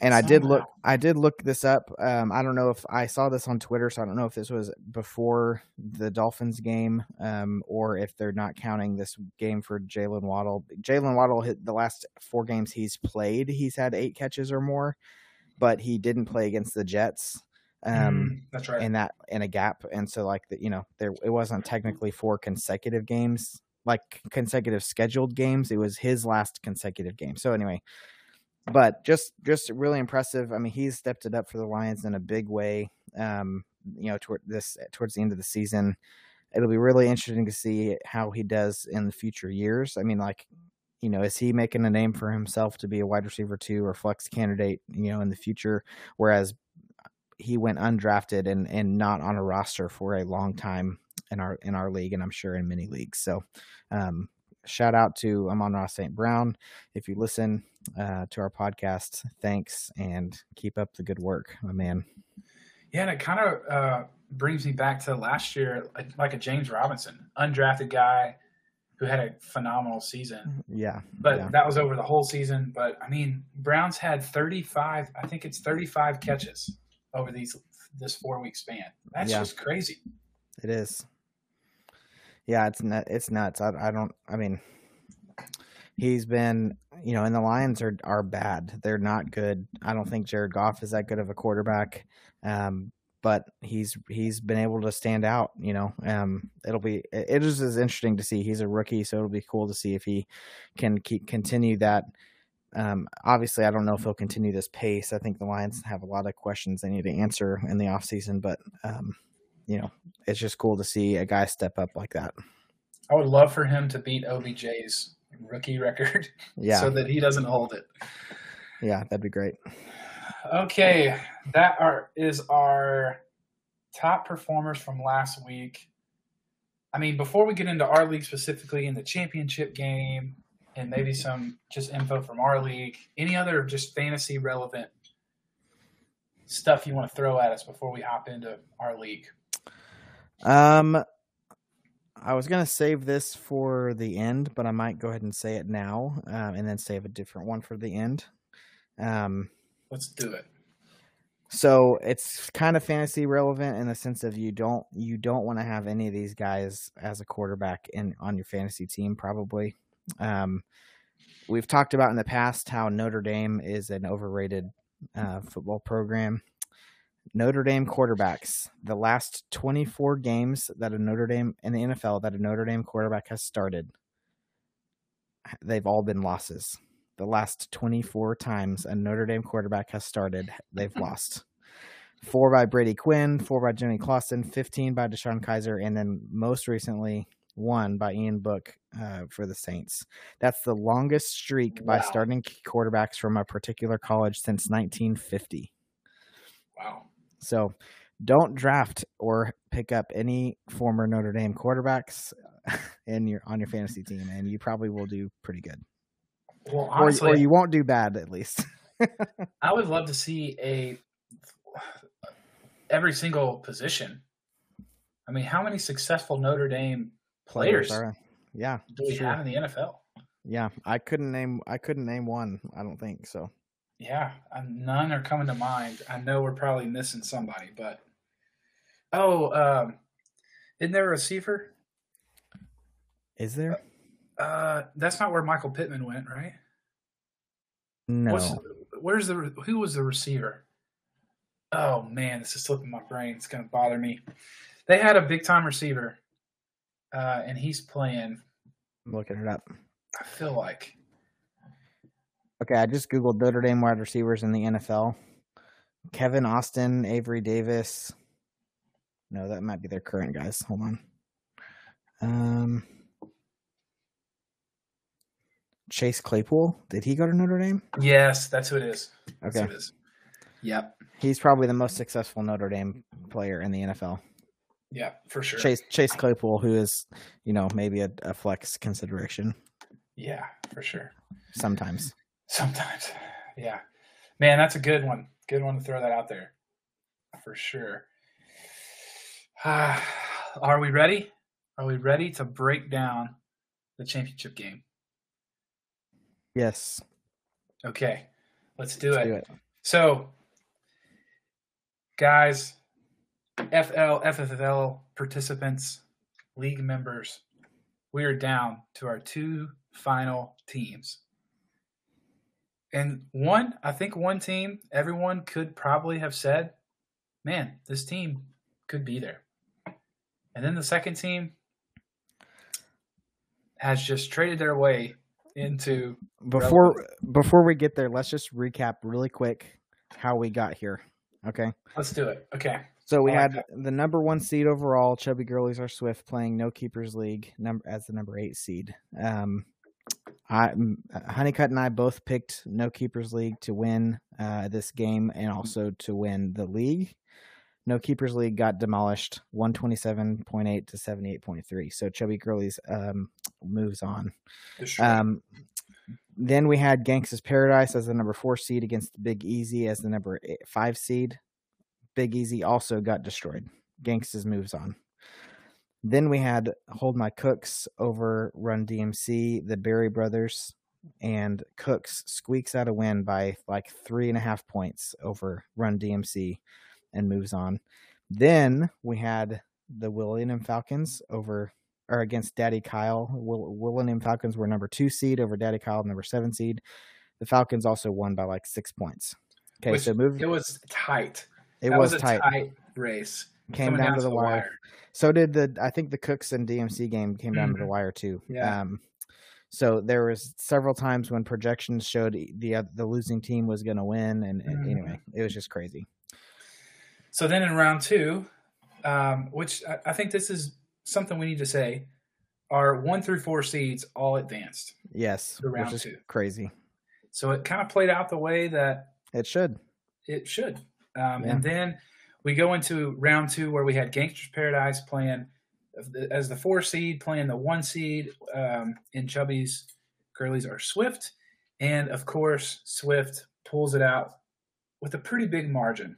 and I did look. I did look this up. Um, I don't know if I saw this on Twitter, so I don't know if this was before the Dolphins game, um, or if they're not counting this game for Jaylen Waddle. Jaylen Waddle hit the last four games he's played. He's had eight catches or more, but he didn't play against the Jets. Um,
Mm, that's right.
in that in a gap, and so like the, you know there it wasn't technically four consecutive games, like consecutive scheduled games. It was his last consecutive game. So anyway, but just just really impressive. I mean, he's stepped it up for the Lions in a big way. Um, you know, toward this towards the end of the season, it'll be really interesting to see how he does in the future years. I mean, like, you know, is he making a name for himself to be a wide receiver two or flex candidate? You know, in the future, whereas he went undrafted and and not on a roster for a long time in our in our league, and I'm sure in many leagues. So, um, shout out to Amon-Ra St. Brown. If you listen uh, to our podcast, thanks and keep up the good work, my man.
Yeah, and it kind of uh, brings me back to last year, like, like a James Robinson, undrafted guy who had a phenomenal season.
Yeah,
But
yeah.
that was over the whole season. But I mean, Browns had 35, I think it's 35 catches over these this four week span. That's
Yeah.
just crazy.
It is. Yeah, it's. It's nuts. I, I don't. I mean, he's been. You know, and the Lions are are bad. They're not good. I don't think Jared Goff is that good of a quarterback. Um, but he's he's been able to stand out. You know, um, it'll be it it is as interesting to see. He's a rookie, so it'll be cool to see if he can keep continue that. Um, obviously, I don't know if he'll continue this pace. I think the Lions have a lot of questions they need to answer in the offseason, but um, you know, it's just cool to see a guy step up like that.
I would love for him to beat OBJ's rookie record
Yeah,
so that he doesn't hold it.
yeah, that'd be great.
Okay, that are is our top performers from last week. I mean, before we get into our league specifically in the championship game and maybe some just info from our league. Any other just fantasy relevant stuff you want to throw at us before we hop into our league?
Um, I was gonna save this for the end, but I might go ahead and say it now, um, and then save a different one for the end. Um,
Let's do it.
so it's kind of fantasy relevant in the sense of you don't you don't want to have any of these guys as a quarterback in on your fantasy team probably. Um, we've talked about in the past how Notre Dame is an overrated uh, football program. Notre Dame quarterbacks, the last 24 games that a Notre Dame in the NFL that a Notre Dame quarterback has started, they've all been losses. The last 24 times a Notre Dame quarterback has started, they've lost. Four by Brady Quinn, four by Jimmy Clausen, 15 by DeShone Kizer, and then most recently one by Ian Book uh, for the Saints. That's the longest streak by starting quarterbacks from a particular college since 1950.
Wow.
So don't draft or pick up any former Notre Dame quarterbacks in your on your fantasy team, and you probably will do pretty good,
Well,
or,
honestly,
or you won't do bad at least.
I would love to see a every single position. I mean, how many successful Notre Dame players
are- yeah,
do we
sure.
have in the NFL?
yeah. I couldn't name I couldn't name one. I don't think so.
Yeah, uh, none are coming to mind. I know we're probably missing somebody, but oh, um, isn't there a receiver?
Is there?
Uh, that's not where Michael Pittman went, right?
No.
Where's the who was the receiver? Oh man, this is slipping my brain. It's gonna bother me. They had a big time receiver, uh, and he's playing.
I'm looking it up.
I feel like
Okay, I just googled Notre Dame wide receivers in the NFL. Kevin Austin, Avery Davis. No, that might be their current guys. Hold on. Um, Chase Claypool. Did he go to Notre Dame?
yes, that's who it is.
Okay,
it is. Yep,
he's probably the most successful Notre Dame player in the NFL.
Yeah, for sure.
Chase Chase Claypool, who is, you know, maybe a, a flex consideration
Yeah, for sure.
sometimes.
Sometimes, yeah, man, that's a good one. Good one to throw that out there, for sure. are we ready? Are we ready to break down the championship game?
Yes,
Okay, let's do
let's
it.
do it.
So, guys, FL, FFL participants, league members, we are down to our two final teams. And one, I think one team, everyone could probably have said, man, this team could be there. And then the second team has just traded their way into
Before before we get there, let's just recap really quick how we got here. Okay.
let's do it. Okay.
So we
like
had the number one seed overall, Chubby Girlies are Swift playing No Keepers League number as the number eight seed. Um, I Honeycutt and I both picked No Keepers League to win uh, this game and also to win the league. No Keepers League got demolished, one twenty seven point eight to seventy eight point three. So Chubby Girlies um, moves on. Um, then we had Gangsta's Paradise as the number four seed against Big Easy as the number eight, five seed. Big Easy also got destroyed. Gangsta's moves on. Then we had Hold My Cooks over Run DMC, the Berry Brothers, and Cooks squeaks out a win by like three and a half points over Run DMC and moves on. Then we had the Millennium Falcons over or against Daddy Kyle. Will Millennium Falcons were number two seed over Daddy Kyle, number seven seed. The Falcons also won by like six points. Okay,
Which-
so move.
it was tight.
It was,
a
tight.
tight race.
Came
Coming
down, to the, wire. So did the I think the Cooks and DMC game came down to the
Mhm.
wire too.
Yeah.
Um, so there was several times when projections showed the uh, the losing team was going to win, and, and
Mhm.
anyway, it was just crazy.
So then in round two, um, which I, I think this is something we need to say, our one through four seeds all advanced.
Yes,
round
which is
two.
crazy.
So it kind of played out the way that
It should.
it should. Um,
Yeah.
And then we go into round two where we had Gangsters Paradise playing as the four seed, playing the one seed um, in Chubby's Girlies are Swift. And of course, Swift pulls it out with a pretty big margin.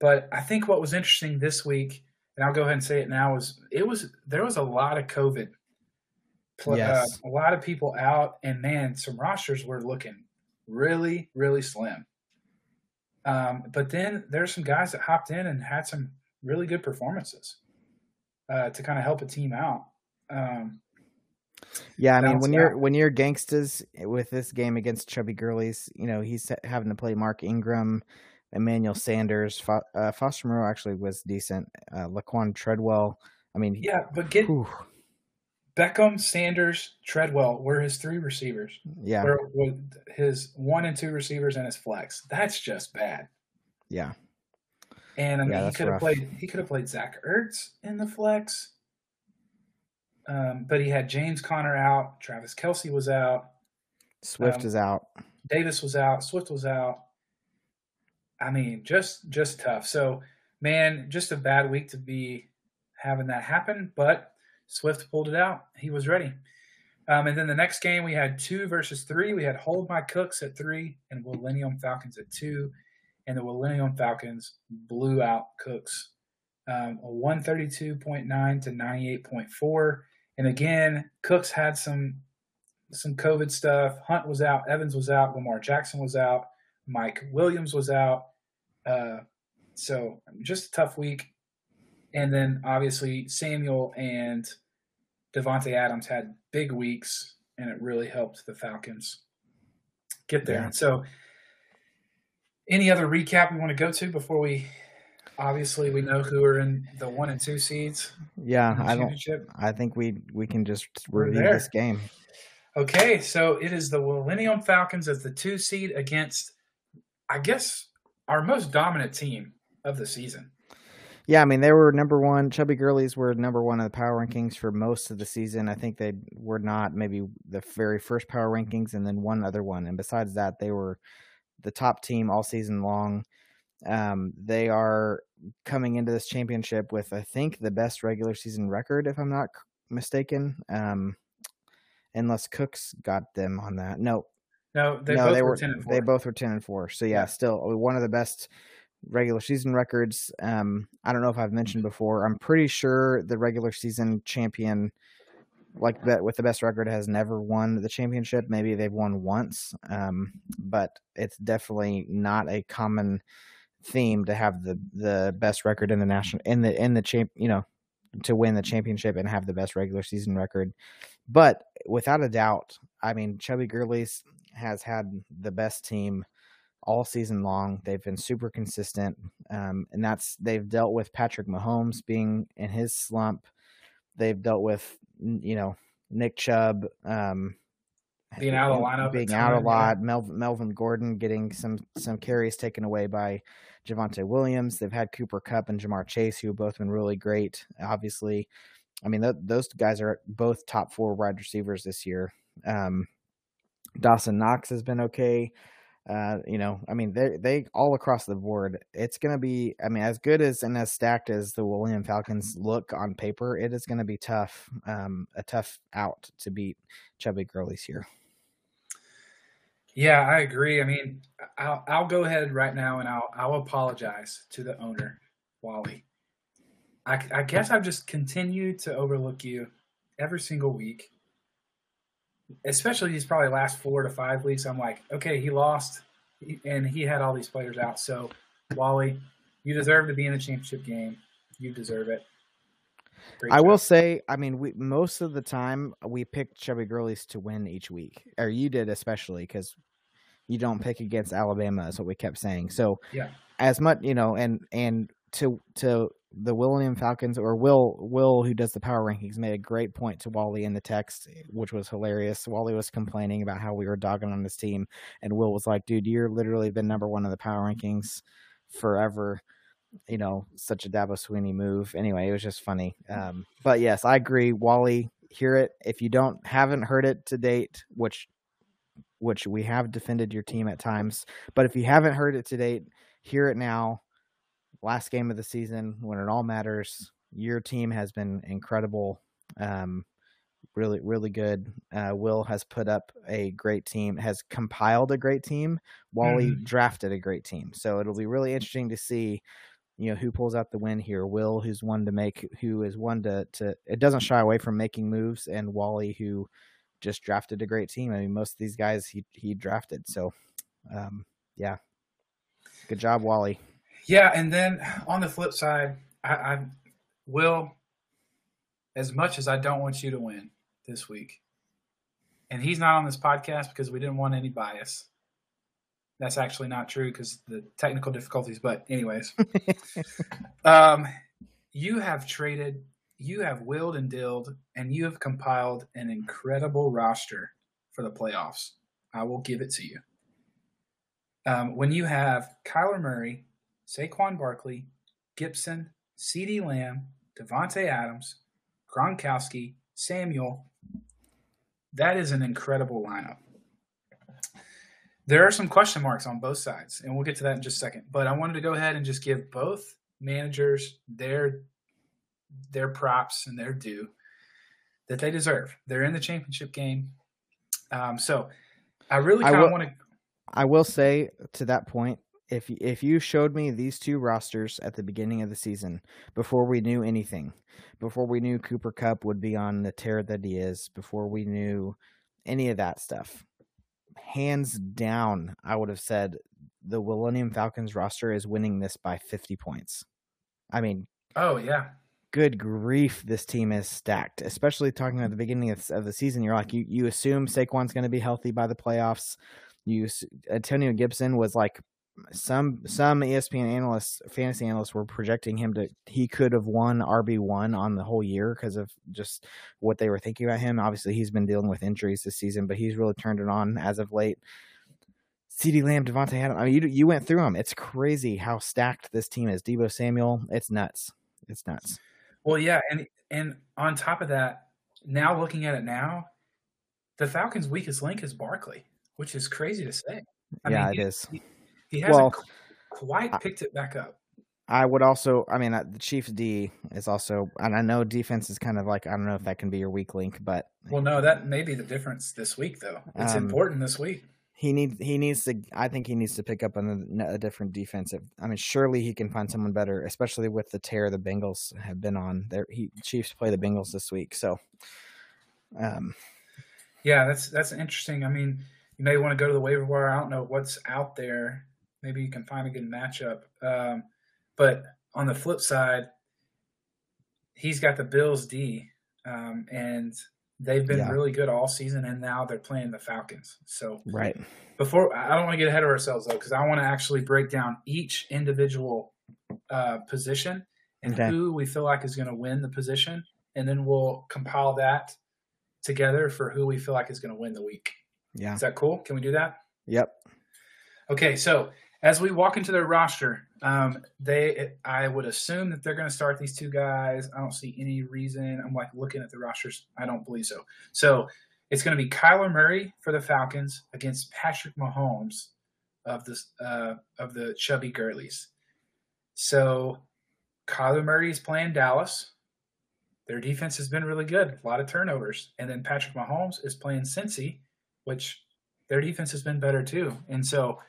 But I think what was interesting this week, and I'll go ahead and say it now, was it was there was a lot of COVID. Pl-
Yes.
uh, a lot of people out, and man, some rosters were looking really, really slim. Um, but then there's some guys that hopped in and had some really good performances uh, to kind of help a team out. Um,
Yeah, I mean when you're when you're gangsters with this game against Chubby Girlies, you know he's having to play Mark Ingram, Emmanuel Sanders, Fo- uh, Foster Moreau actually was decent. Uh, Laquan Treadwell, I mean,
yeah, but get
whew,
Beckham, Sanders, Treadwell were his three receivers.
yeah,
with his one and two receivers and his flex. That's just bad.
yeah,
And I mean,
Yeah,
he could have played. He could have played Zach Ertz in the flex, um, but he had James Conner out. Travis Kelce was out.
Swift
Um,
is out.
Davis was out. Swift was out. I mean, just just tough. So, man, just a bad week to be having that happen. But Swift pulled it out. He was ready. Um, and then the next game, we had two versus three. We had Hold My Cooks at three and Millennium Falcons at two. And the Millennium Falcons blew out Cooks um, a 132.9 to 98.4. And again, Cooks had some some COVID stuff. Hunt was out, Evans was out, Lamar Jackson was out, Mike Williams was out. Uh, so just a tough week. And then obviously Samuel and Davante Adams had big weeks, and it really helped the Falcons get there.
Yeah.
So, any other recap we want to go to before we? Obviously, we know who are in the one and two seeds.
Yeah, I don't. I think we we can just review this game.
Okay, so it is the Millennium Falcons as the two seed against, I guess, our most dominant team of the season.
Yeah, I mean they were number one. Chubby Girlies were number one in the power rankings for most of the season. I think they were not maybe the very first power rankings, and then one other one. And besides that, they were the top team all season long. Um, they are coming into this championship with, I think, the best regular season record, if I'm not mistaken. Um, unless Cooks got them on that. No,
No, they
no,
both
they
were,
were
ten and four.
they both were ten and four. So yeah,
Yeah.
still one of the best regular season records. Um, I don't know if I've mentioned before. I'm pretty sure the regular season champion, like that with the best record, has never won the championship. Maybe they've won once, um, but it's definitely not a common theme to have the the best record in the national in the in the champ. You know, to win the championship and have the best regular season record. But without a doubt, I mean, Chubby Gurley's has had the best team all season long. They've been super consistent, um, and that's they've dealt with Patrick Mahomes being in his slump. They've dealt with you know Nick Chubb um,
Being out of the lineup
being out a lot. Melvin, Melvin Gordon getting some some carries taken away by Javonte Williams. They've had Cooper Kupp and Ja'Marr Chase, who have both been really great. Obviously, I mean th- those guys are both top four wide receivers this year. Um, Dawson Knox has been okay. Uh, you know, I mean, they they all across the board. It's gonna be, I mean, as good as and as stacked as the Millennium Falcons look on paper, it is gonna be tough. Um, a tough out to beat Chubby Girlies here.
Yeah, I agree. I mean, I'll I'll go ahead right now and I'll I'll apologize to the owner, Wally. I, I guess I've just continued to overlook you every single week, especially these probably last four to five weeks. I'm like, okay, he lost, and he had all these players out. So, Wally, you deserve to be in the championship game. You deserve it. Great
I
job.
will say, I mean, we most of the time we picked Chubby Girlies to win each week, or you did especially because you don't pick against Alabama, is what we kept saying. So
Yeah.
as much you know, and and to to the Millennium Falcons or Will Will who does the power rankings made a great point to Wally in the text, which was hilarious. Wally was complaining about how we were dogging on this team, and Will was like, "Dude, you're literally been number one in the power rankings forever." you know, such a Dabo Swinney move. Anyway, it was just funny. Um, but yes, I agree. Wally, hear it. If you don't haven't heard it to date, which which we have defended your team at times, but if you haven't heard it to date, hear it now. Last game of the season, when it all matters, your team has been incredible. Um, really really good. Uh, Will has put up a great team, has compiled a great team. Wally drafted a great team, so it'll be really interesting to see, you know, who pulls out the win here. Will, who's one to make, who is one to to. It doesn't shy away from making moves, and Wally, who just drafted a great team. I mean, most of these guys he he drafted, so um, yeah, good job, Wally.
Yeah, and then on the flip side, I, I will, as much as I don't want you to win this week, and he's not on this podcast because we didn't want any bias. That's actually not true because the technical difficulties. But anyways, um, you have traded, you have willed and dilled, and you have compiled an incredible roster for the playoffs. I will give it to you. Um, when you have Kyler Murray, Saquon Barkley, Gibson, CeeDee Lamb, Davante Adams, Gronkowski, Samuel, that is an incredible lineup. There are some question marks on both sides, and we'll get to that in just a second. But I wanted to go ahead and just give both managers their their props and their due that they deserve. They're in the championship game, um, so I really kind of want to.
I will say to that point, if if you showed me these two rosters at the beginning of the season before we knew anything, before we knew Cooper Kupp would be on the tear that he is, before we knew any of that stuff, hands down, I would have said the Millennium Falcons roster is winning this by 50 points. I mean,
oh yeah,
good grief, this team is stacked. Especially talking at the beginning of, of the season, you're like you you assume Saquon's going to be healthy by the playoffs. You Antonio Gibson was like some some ESPN analysts, fantasy analysts, were projecting him to he could have won RB one on the whole year because of just what they were thinking about him. Obviously, he's been dealing with injuries this season, but he's really turned it on as of late. CeeDee Lamb, Davante Adams. I mean, you you went through them. It's crazy how stacked this team is. Deebo Samuel, it's nuts. It's nuts.
Well, yeah, and and on top of that, now looking at it now, the Falcons' weakest link is Barkley, which is crazy to say.
I yeah, mean, it is.
He, he hasn't well, quite picked it back up.
I would also, I mean, uh, the Chiefs D is also, and I know defense is kind of like, I don't know if that can be your weak link, but.
Well, no, that may be the difference this week, though. It's um, important this week.
He needs, he needs to, I think he needs to pick up on a, a different defensive. I mean, surely he can find someone better, especially with the tear the Bengals have been on. There, he Chiefs play the Bengals this week, so. Um,
yeah, that's that's interesting. I mean, you may want to go to the waiver wire. I don't know what's out there maybe you can find a good matchup. Um, but on the flip side, he's got the Bills D, um, and they've been yeah. really good all season, and now they're playing the Falcons. So
right
before I don't want to get ahead of ourselves though, because I want to actually break down each individual uh, position and okay. who we feel like is going to win the position, and then we'll compile that together for who we feel like is going to win the week.
Yeah,
is that cool? Can we do that?
Yep.
Okay, so as we walk into their roster, um, they I would assume that they're going to start these two guys. I don't see any reason. I'm like looking at the rosters. I don't believe so. So it's going to be Kyler Murray for the Falcons against Patrick Mahomes of the uh, of the Chubby Girlies. So Kyler Murray is playing Dallas. Their defense has been really good, a lot of turnovers, and then Patrick Mahomes is playing Cincy, which their defense has been better too. And so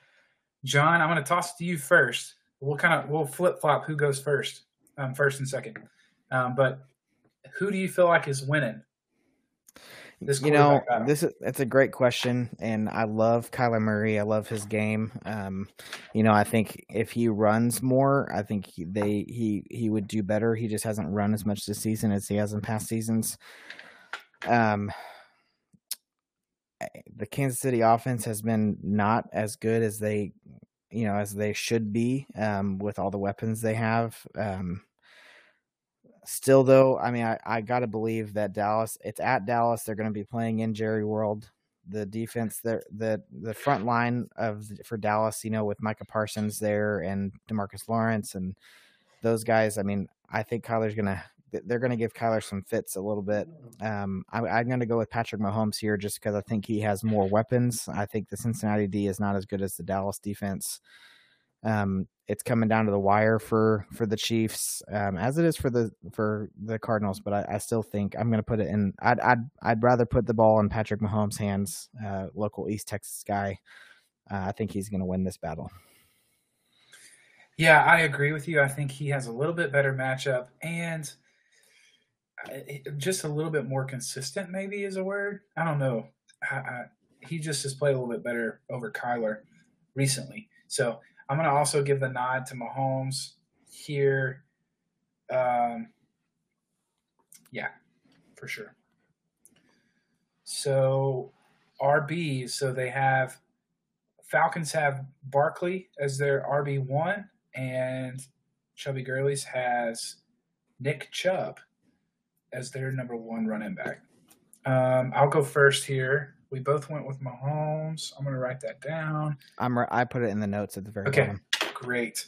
John, I'm going to toss it to you first. We'll kind of we'll flip flop who goes first, um, first and second. Um, but who do you feel like is winning?
This you know, this is it's a great question, and I love Kyler Murray. I love his game. Um, you know, I think if he runs more, I think he, they he he would do better. He just hasn't run as much this season as he has in past seasons. Um, the Kansas City offense has been not as good as they, you know, as they should be um, with all the weapons they have. Um, still, though, I mean, I, I got to believe that Dallas. It's at Dallas. They're going to be playing in Jerry World. The defense, the the the front line of for Dallas, you know, with Micah Parsons there and Demarcus Lawrence and those guys. I mean, I think Kyler's going to they're going to give Kyler some fits a little bit. Um, I, I'm going to go with Patrick Mahomes here just because I think he has more weapons. I think the Cincinnati D is not as good as the Dallas defense. Um, it's coming down to the wire for for the Chiefs, um, as it is for the for the Cardinals. But I, I still think I'm going to put it in. I'd I'd I'd rather put the ball in Patrick Mahomes' hands, uh, local East Texas guy. Uh, I think he's going to win this battle.
Yeah, I agree with you. I think he has a little bit better matchup and just a little bit more consistent. Maybe is a word. I don't know. I, I, he just has played a little bit better over Kyler recently. So I'm going to also give the nod to Mahomes here. Um, yeah, for sure. So RB, so they have Falcons have Barkley as their RB one, and Chubby Gurley's has Nick Chubb as their number one running back. Um, I'll go first here. We both went with Mahomes. I'm going to write that down.
I'm I put it in the notes at the very
okay,
bottom.
great.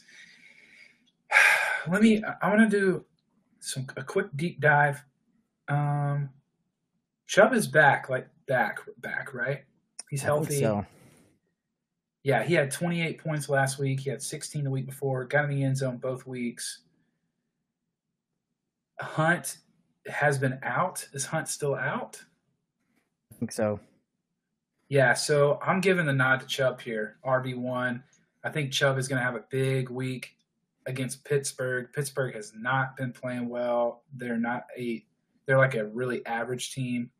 Let me. I want to do some a quick deep dive. Um, Chubb is back, like back, back, right? He's healthy.
so.
Yeah, he had 28 points last week. He had 16 the week before. Got in the end zone both weeks. Hunt has been out. Is Hunt still out?
I think so.
Yeah, so I'm giving the nod to Chubb here, RB1. I think Chubb is going to have a big week against Pittsburgh. Pittsburgh has not been playing well. They're not a they're like a really average team.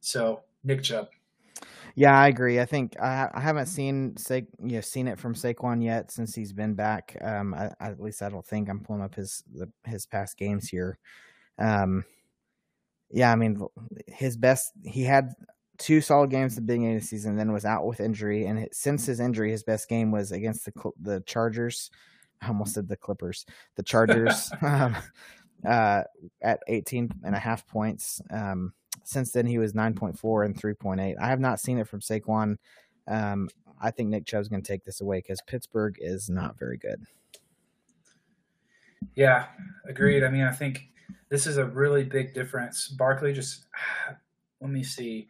So, Nick Chubb.
Yeah, I agree. I think I, I haven't seen Sa- you know seen it from Saquon yet since he's been back. Um, I, at least I don't think I'm pulling up his the, his past games here. Um, yeah, I mean his best. He had two solid games at the beginning of the season, then was out with injury. And since his injury, his best game was against the the Chargers. I almost said the Clippers. The Chargers um, uh, at 18 and a half points. Um, since then, he was 9.4 and 3.8. I have not seen it from Saquon. Um, I think Nick Chubb's going to take this away because Pittsburgh is not very good.
Yeah, agreed. I mean, I think this is a really big difference. Barkley just, let me see.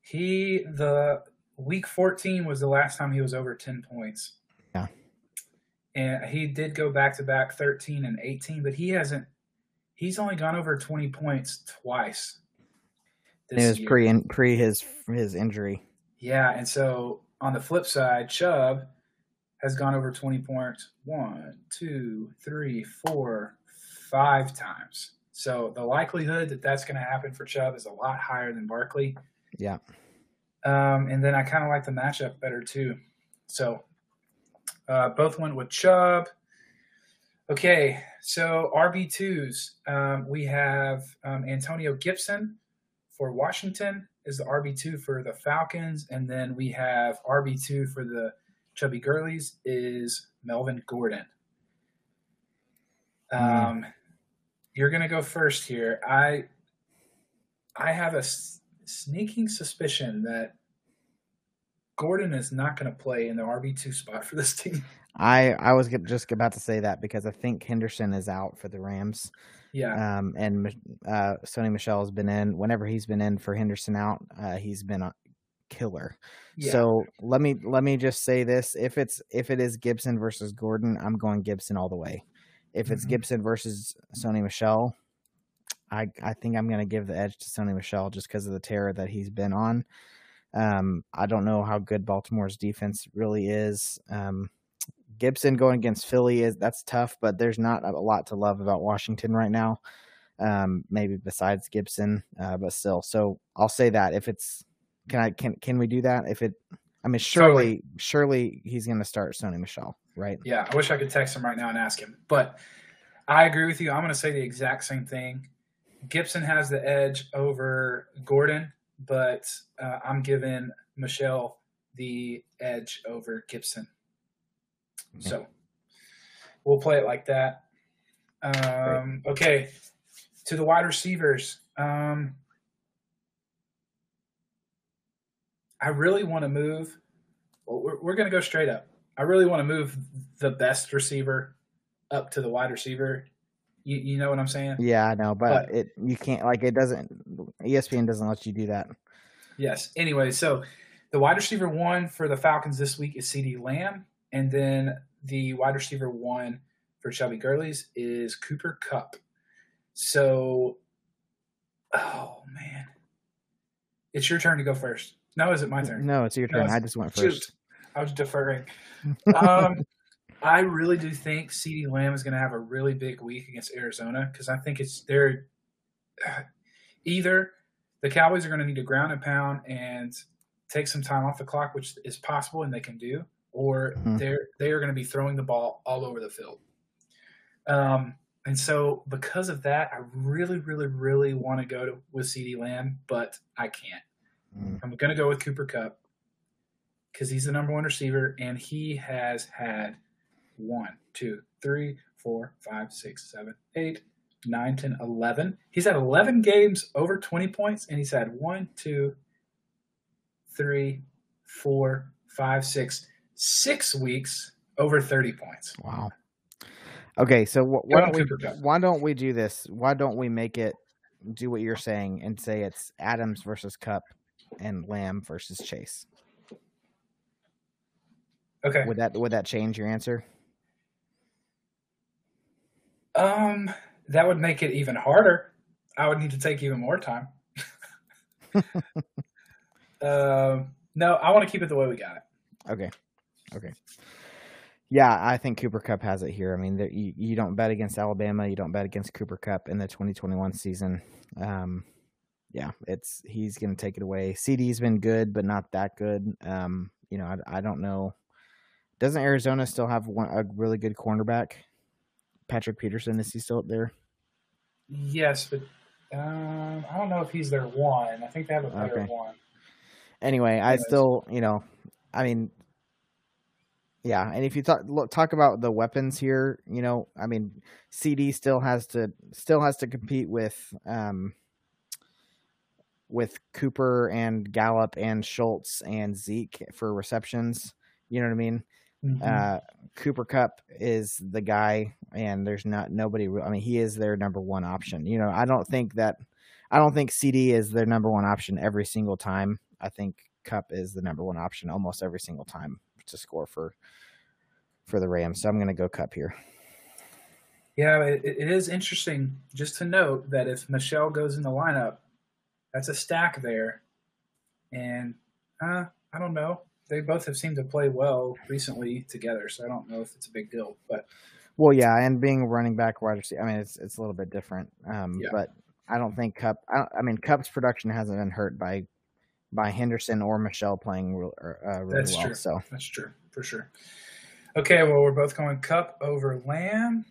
He, the week 14 was the last time he was over 10 points.
Yeah.
And he did go back to back 13 and 18, but he hasn't, he's only gone over 20 points twice.
It was
year.
pre pre his his injury.
Yeah, and so on the flip side, Chubb has gone over 20 points one, two, three, four, five times. So the likelihood that that's going to happen for Chubb is a lot higher than Barkley.
Yeah.
Um, and then I kind of like the matchup better too. So uh, both went with Chubb. Okay, so RB2s. Um, we have um, Antonio Gibson for Washington is the RB2 for the Falcons. And then we have RB2 for the Chubby Gurleys is Melvin Gordon. Um, mm. You're going to go first here. I I have a s- sneaking suspicion that Gordon is not going to play in the RB2 spot for this team.
I I was just about to say that because I think Henderson is out for the Rams.
Yeah.
Um, and uh, Sony Michel has been in. Whenever he's been in for Henderson out, uh, he's been a killer.
Yeah.
So let me let me just say this: if it's if it is Gibson versus Gordon, I'm going Gibson all the way. If it's mm-hmm. Gibson versus Sony Michel, I I think I'm going to give the edge to Sony Michel just because of the terror that he's been on. Um, I don't know how good Baltimore's defense really is. Um, Gibson going against Philly is that's tough, but there's not a lot to love about Washington right now. Um, maybe besides Gibson, uh, but still. So I'll say that if it's can I can can we do that? If it, I mean, surely totally. surely he's going to start Sony Michel, right?
Yeah, I wish I could text him right now and ask him, but I agree with you. I'm going to say the exact same thing. Gibson has the edge over Gordon, but uh, I'm giving Michel the edge over Gibson. So we'll play it like that. Um, okay, to the wide receivers. Um, I really want to move. Well, we're, we're going to go straight up. I really want to move the best receiver up to the wide receiver. You, you know what I'm saying?
Yeah, I know, but, but it you can't like it doesn't. ESPN doesn't let you do that.
Yes. Anyway, so the wide receiver one for the Falcons this week is CeeDee Lamb. and then the wide receiver one for Shelby Gurley's is Cooper Kupp. So, oh man, it's your turn to go first. No, is it my turn?
No, it's your
No,
turn.
it's-
I just went
Shoot.
first.
I was deferring. Um, I really do think CeeDee Lamb is going to have a really big week against Arizona because I think it's they're either the Cowboys are going to need to ground and pound and take some time off the clock, which is possible and they can do, or
Mhm.
they're they are going to be throwing the ball all over the field. Um, and so because of that, I really, really, really want to go to, with CeeDee Lamb, but I can't.
Mm.
I'm going to go with Cooper Kupp because he's the number one receiver, and he has had one, two, three, four, five, six, seven, eight, nine, ten, eleven. He's had 11 games over 20 points, and he's had one, two, three, four, five, six, six weeks over 30 points.
Wow. Okay, so wh- why don't we why don't we do this? Why don't we make it do what you're saying and say it's Adams versus Kupp and Lamb versus Chase?
Okay.
Would that would that change your answer?
Um, that would make it even harder. I would need to take even more time. um, no, I want to keep it the way we got it.
Okay. Okay. Yeah, I think Cooper Kupp has it here. I mean, there, you, you don't bet against Alabama. You don't bet against Cooper Kupp in the 2021 season. Um, yeah, it's he's going to take it away. CeeDee's been good, but not that good. Um, you know, I, I don't know. Doesn't Arizona still have one, a really good cornerback? Patrick Peterson is he still up there?
Yes, but um, I don't know if he's their one. I think they have a better
Okay.
one.
anyway, I
Anyways.
still, you know, I mean, yeah. And if you talk look, talk about the weapons here, you know, I mean, CeeDee still has to still has to compete with um with Cooper and Gallup and Schultz and Zeke for receptions. You know what I mean?
Mhm.
Uh, Cooper Kupp is the guy, and there's not nobody. I mean, he is their number one option. You know, I don't think that. I don't think CeeDee is their number one option every single time. I think Kupp is the number one option almost every single time to score for for the Rams. So I'm going to go Kupp here.
yeah, it, it is interesting just to note that if Michel goes in the lineup, that's a stack there. And uh, I don't know. They both have seemed to play well recently together, so I don't know if it's a big deal. But
Well, yeah, and being running back wide receiver, I mean, it's it's a little bit different. Um,
Yeah.
but I don't think Kupp. I, don't- I mean, Kupp's production hasn't been hurt by by Henderson or Michel playing real, uh, really
That's
well.
true.
So
That's true, for sure. Okay, well, we're both going Kupp over Lamb.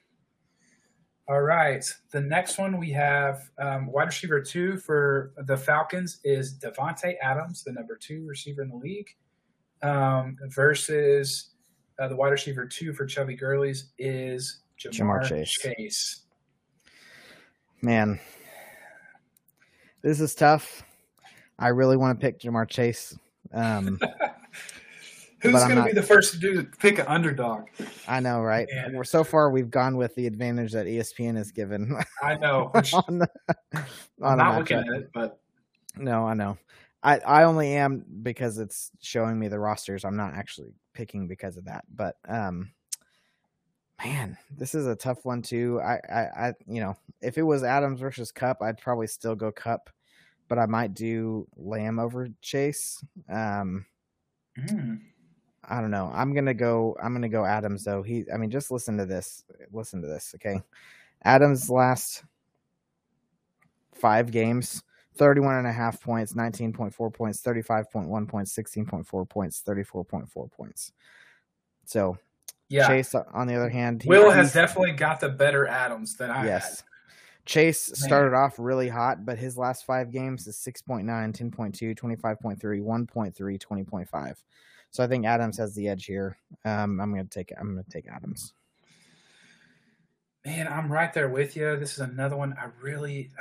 All right. The next one we have um, wide receiver two for the Falcons is Davante Adams, the number two receiver in the league, um, versus uh, the wide receiver two for Chubby Gurley's is Ja'Marr,
Ja'Marr Chase.
Chase.
man, this is tough. I really want to pick Ja'Marr Chase. Um,
Who's going to be the first to do pick an underdog?
I know, right?
Man.
We're so far we've gone with the advantage that ESPN has given
I know.
On the on
not looking at it, but
No, I know. I, I only am because it's showing me the rosters. I'm not actually picking because of that. But um man, this is a tough one too. I, I, I you know, if it was Adams versus Kupp, I'd probably still go Kupp, but I might do Lamb over Chase. Um
mm,
I don't know. I'm gonna go. I'm gonna go Adams though. He. I mean, just listen to this. Listen to this. Okay, Adams last five games: 31 and a half points, 19.4 points, 35.1 points, 16.4 points, 34.4 points. So
yeah.
Chase, on the other hand, he-
Will has definitely got the better Adams than I
yes. Chase
Man.
started off really hot, but his last five games is 6.9, 10.2, 25.3, 1.3, 20.5. So I think Adams has the edge here. Um, I'm gonna take I'm gonna take Adams.
Man, I'm right there with you. This is another one I really,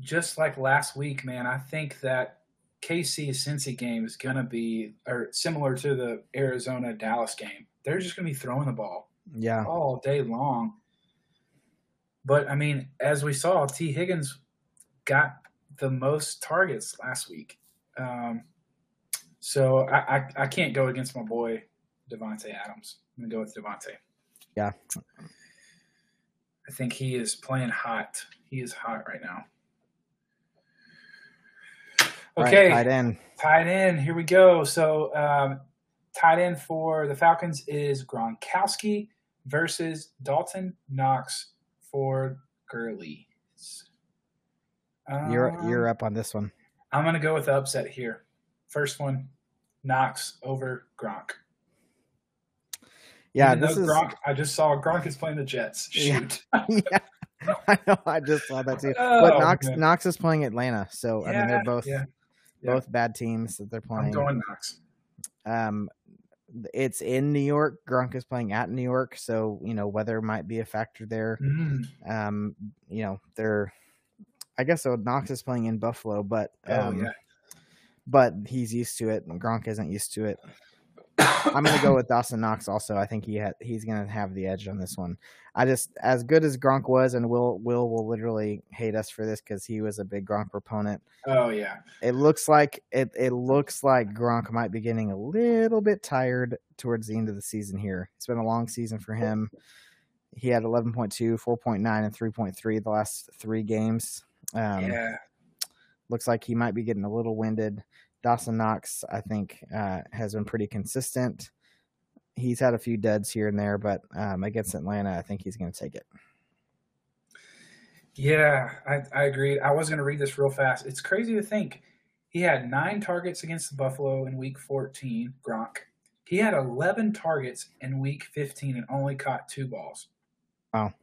just like last week, man. I think that KC Cincy game is going to be or similar to the Arizona Dallas game. They're just going to be throwing the ball
Yeah,
all day long. But I mean, as we saw, Tee Higgins got the most targets last week. Um, so I, I, I can't go against my boy Davante Adams. I'm gonna go with Davante.
Yeah.
I think he is playing hot. He is hot right now.
All right,
Okay,
tight end.
tight end. Here we go. So, um, tight end for the Falcons is Gronkowski versus Dawson Knox for Gurley.
You're
Um,
you're up on this one.
I'm gonna go with the upset here. First one, Knox over Gronk.
Yeah,
Even
this is
Gronk. I just saw Gronk is playing the Jets. Shoot.
yeah. I know. I just saw that too.
Oh,
but Knox
man.
Knox is playing Atlanta, so I mean they're both
yeah, yeah.
both bad teams that they're
I'm
playing.
going Knox.
Um, it's in New York. Gronk is playing at New York, so you know weather might be a factor there.
Mm.
Um, you know they're. I guess so. Knox is playing in Buffalo, but
Oh
um,
yeah.
but he's used to it. and Gronk isn't used to it. I'm gonna go with Dawson Knox. Also, I think he had he's gonna have the edge on this one. I just as good as Gronk was, and Will Will will literally hate us for this because he was a big Gronk proponent.
Oh yeah.
It looks like it. It looks like Gronk might be getting a little bit tired towards the end of the season. Here, it's been a long season for him. He had 11.2, 4.9, and 3.3 the last three games. Um,
yeah.
looks like he might be getting a little winded. Dawson Knox, I think, uh, has been pretty consistent. He's had a few duds here and there, but um, against Atlanta, I think he's going to take it.
Yeah, I, I agree. I was going to read this real fast. It's crazy to think he had nine targets against the Buffalo in week 14, Gronk. He had 11 targets in week 15 and only caught two balls.
Wow.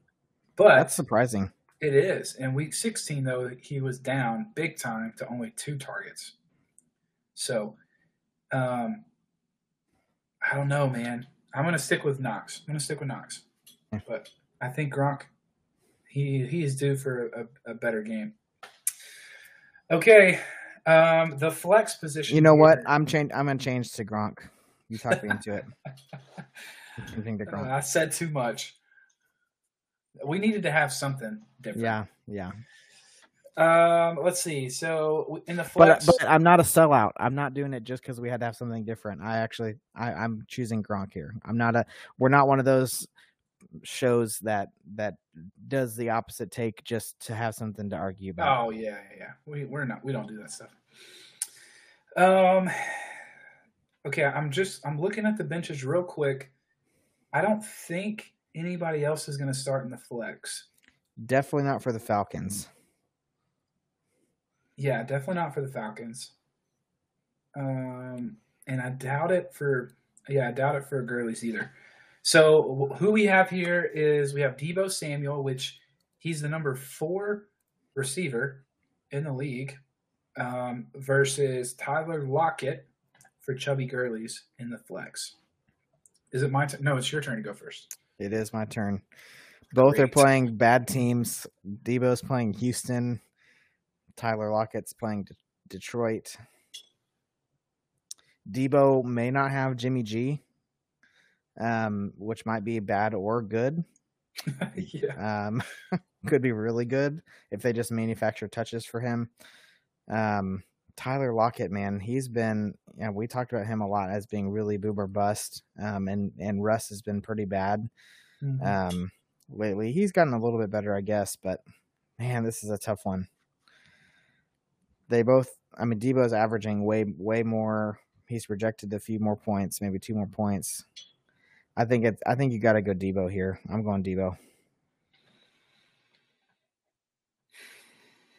But
That's surprising.
it is. In week 16, though, he was down big time to only two targets. So, um, I don't know, man. I'm to stick with Knox. I'm to stick with Knox. But I think Gronk, he he is due for a, a better game. Okay, um, the flex position.
You know what? I'm change. I'm to change to Gronk. You talked me into it. Changing to
Uh, I said too much. We needed to have something different.
Yeah, yeah.
Um, let's see. So in the
But
flex,
but I'm not a sellout. I'm not doing it just because we had to have something different. I actually I, I'm choosing Gronk here. I'm not a. We're not one of those shows that that does the opposite take just to have something to argue about.
Oh yeah, yeah, yeah. We we're not we don't do that stuff. Um okay, I'm just I'm looking at the benches real quick. I don't think anybody else is gonna start in the flex.
Definitely not for the Falcons.
Yeah, definitely not for the Falcons. Um and I doubt it for yeah, I doubt it for Gurley's either. So who we have here is we have Deebo Samuel, which he's the number four receiver in the league, um, versus Tyler Lockett for Chubby Gurley's in the flex. Is it my turn? No, it's your turn to go first.
It is my turn. Both are playing bad teams. Deebo's playing Houston. Tyler Lockett's playing De- Detroit. Deebo may not have Jimmy G, um, which might be bad or good.
yeah.
Um, could be really good if they just manufacture touches for him. Um, Tyler Lockett, man, he's been. Yeah, we talked about him a lot as being really boomer bust. Um, and and Russ has been pretty bad
Mhm.
um, lately. He's gotten a little bit better, I guess, but man, this is a tough one. They both, I mean, Deebo's averaging way, way more. He's projected a few more points, maybe two more points. I think it. I think you got to go Deebo here. I'm going Deebo.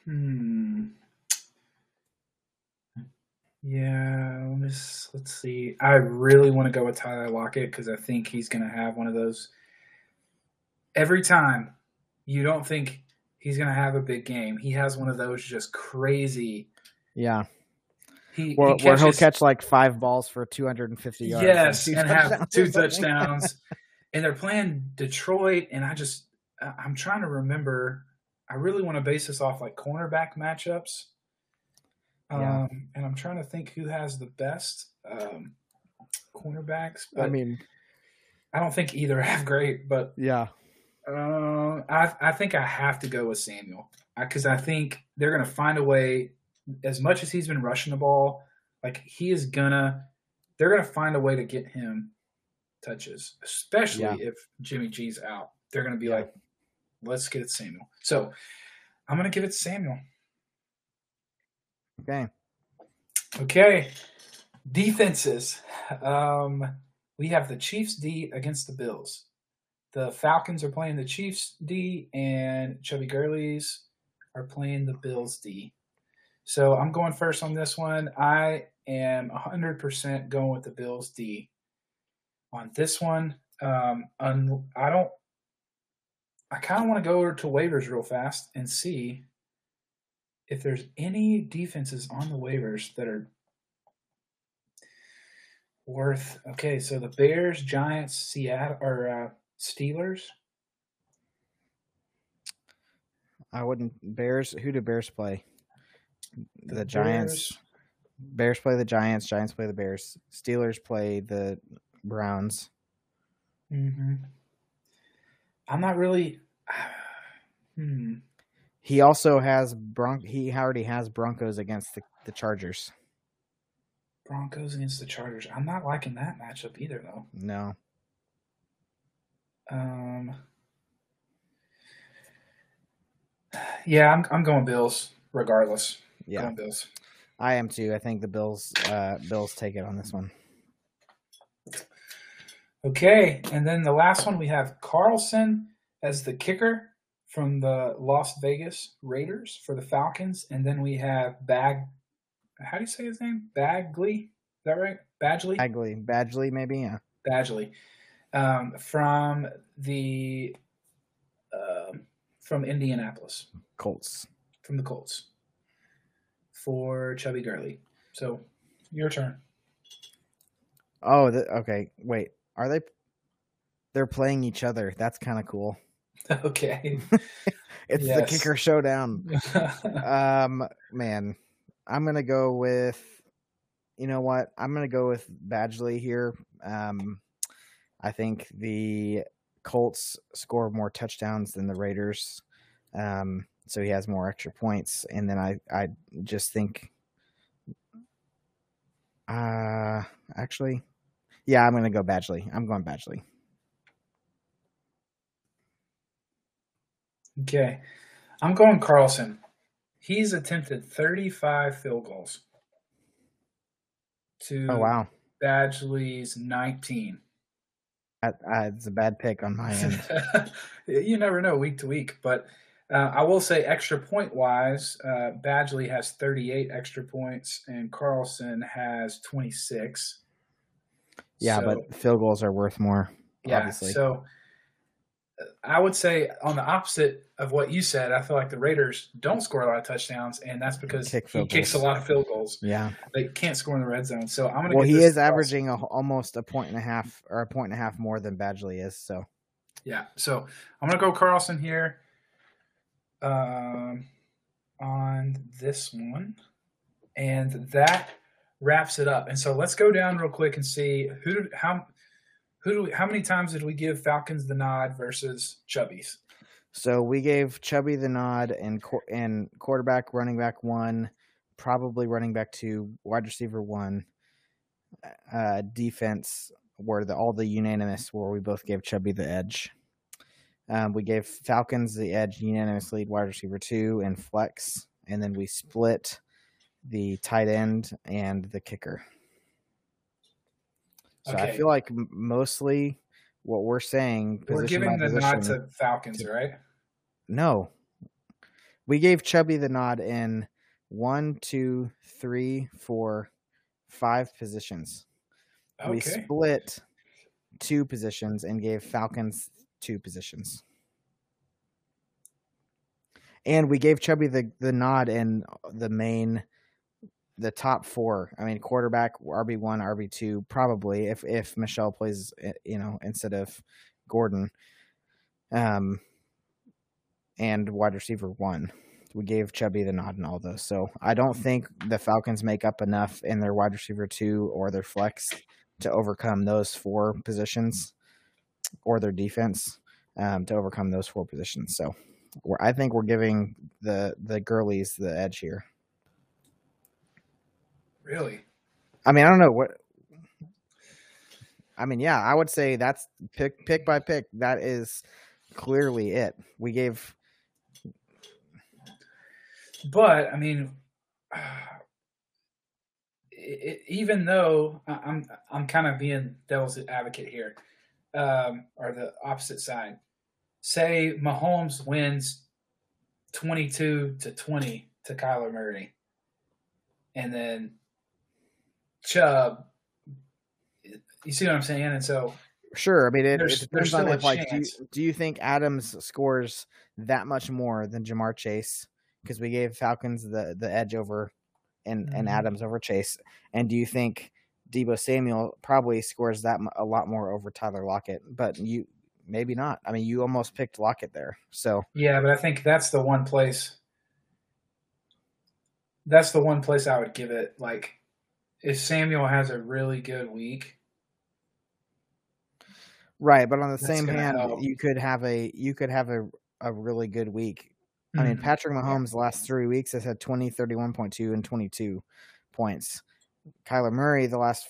Hmm. Yeah, let me s- let's see. I really want to go with Tyler Lockett because I think he's going to have one of those. Every time you don't think he's going to have a big game, he has one of those just crazy.
Yeah,
He,
where,
he
where he'll catch like five balls for 250 yards.
yes,
two
and have two touchdowns. and they're playing Detroit, and I just I'm trying to remember. I really want to base this off like cornerback matchups.
Yeah.
Um, and I'm trying to think who has the best um, cornerbacks. But
I mean,
I don't think either have great. But
yeah,
uh, I I think I have to go with Samuel because I think they're going to find a way. As much as he's been rushing the ball, like he is gonna, they're gonna find a way to get him touches, especially
Yeah.
if Jimmy G's out. They're going to be
Yeah.
like, let's get it Samuel. So I'm going to give it Samuel.
Okay.
Okay. Defenses. Um, we have the Chiefs D against the Bills. The Falcons are playing the Chiefs D, and Chubby Gurley's are playing the Bills D. So I'm going first on this one. I am 100% going with the Bills D. On this one, um, un- I don't. I kind of want to go over to waivers real fast and see if there's any defenses on the waivers that are worth. Okay, so the Bears, Giants, Seattle, or uh, Steelers.
I wouldn't. Bears. Who do Bears play? The,
The
Giants. Bears play the Giants. Giants play the Bears. Steelers play the Browns.
hmm I'm not really. Hmm.
He also has Bron. He already has Broncos against the, the Chargers.
Broncos against the Chargers. I'm not liking that matchup either, though.
No.
Um. Yeah, I'm I'm going Bills regardless.
Yeah,
Going Bills.
I am too. I think the Bills. Uh, Bills take it on this one.
Okay, and then the last one we have Carlson as the kicker from the Las Vegas Raiders for the Falcons, and then we have Bag. How do you say his name? Bagley. Is that right? Badgley.
Bagley, Badgley, maybe. Yeah.
Badgley. Um, from the um from Indianapolis,
Colts.
from the Colts for Chubby Gurley. So your turn.
Oh, the, okay. Wait, are they? They're playing each other. That's kind of cool.
okay.
It's the kicker showdown. Um, man, I'm gonna go with. You know what? I'm gonna go with Badgley here. Um, I think the Colts score more touchdowns than the Raiders, um, so he has more extra points. And then I, I just think, uh, actually, yeah, I'm gonna go Badgley. I'm going Badgley.
Okay. I'm going Carlson. He's attempted 35 field goals to
Oh wow,
Badgley's 19.
Uh, it's a bad pick on my end.
you never know week to week, but uh, I will say extra point wise, uh, Badgley has 38 extra points and Carlson has 26.
Yeah,
So-
but field goals are worth more.
Yeah.
obviously.
So I would say on the opposite of what you said, I feel like the Raiders don't score a lot of touchdowns, and that's because
Kick
he kicks a lot of field goals.
Yeah.
They can't score in the red zone. So I'm going to.
Well, he is
Carlson.
averaging a, almost a point and a half or a point and a half more than Badgley is. So
Yeah. So I'm going to go Carlson here. Um, on this one, and that wraps it up. And so let's go down real quick and see who did, how who do we, how many times did we give Falcons the nod versus Chubbies?
so we gave Chubby the nod and and quarterback, running back one, probably running back two, wide receiver one. Uh, defense were the all the unanimous where we both gave Chubby the edge. Um, we gave Falcons the edge unanimous lead wide receiver two and flex, and then we split the tight end and the kicker. So I feel like mostly what we're saying,
We're giving the nod to Falcons, right?
no. We gave Chubby the nod in one, two, three, four, five positions. We split two positions and gave Falcons two positions. And we gave Chubby the, the nod in the main the top four. I mean quarterback, RB one, RB two, probably if if Michel plays eh, you know, instead of Gordon. Um and wide receiver one. We gave Chubby the nod and all those. So I don't think the Falcons make up enough in their wide receiver two or their flex to overcome those four positions or their defense um, to overcome those four positions. So I think we're giving the the girlies the edge here.
Really?
I mean, I don't know what. I mean, yeah, I would say that's pick pick by pick. That is clearly it. We gave,
but I mean, it, even though I'm I'm kind of being devil's advocate here, um, or the opposite side. Say Mahomes wins twenty two to twenty to Kyler Murray, and then Chubb. You see what I'm saying? And so
Sure. I mean, it, it depends on if, like, do you, do you, think Adams scores that much more than Ja'Marr Chase? Because we gave Falcons the, the edge over and, mm-hmm. and Adams over Chase. And do you think Deebo Samuel probably scores that a lot more over Tyler Lockett? But you maybe not. I mean, you almost picked Lockett there. So
yeah, but I think that's the one place. That's the one place I would give it. Like, if Samuel has a really good week,
Right, but on the same hand, help. you could have a you could have a, a really good week. Mm-hmm. I mean, mm-hmm. Patrick Mahomes last three weeks has had 20, 31.2, and 22 points. Kyler Murray the last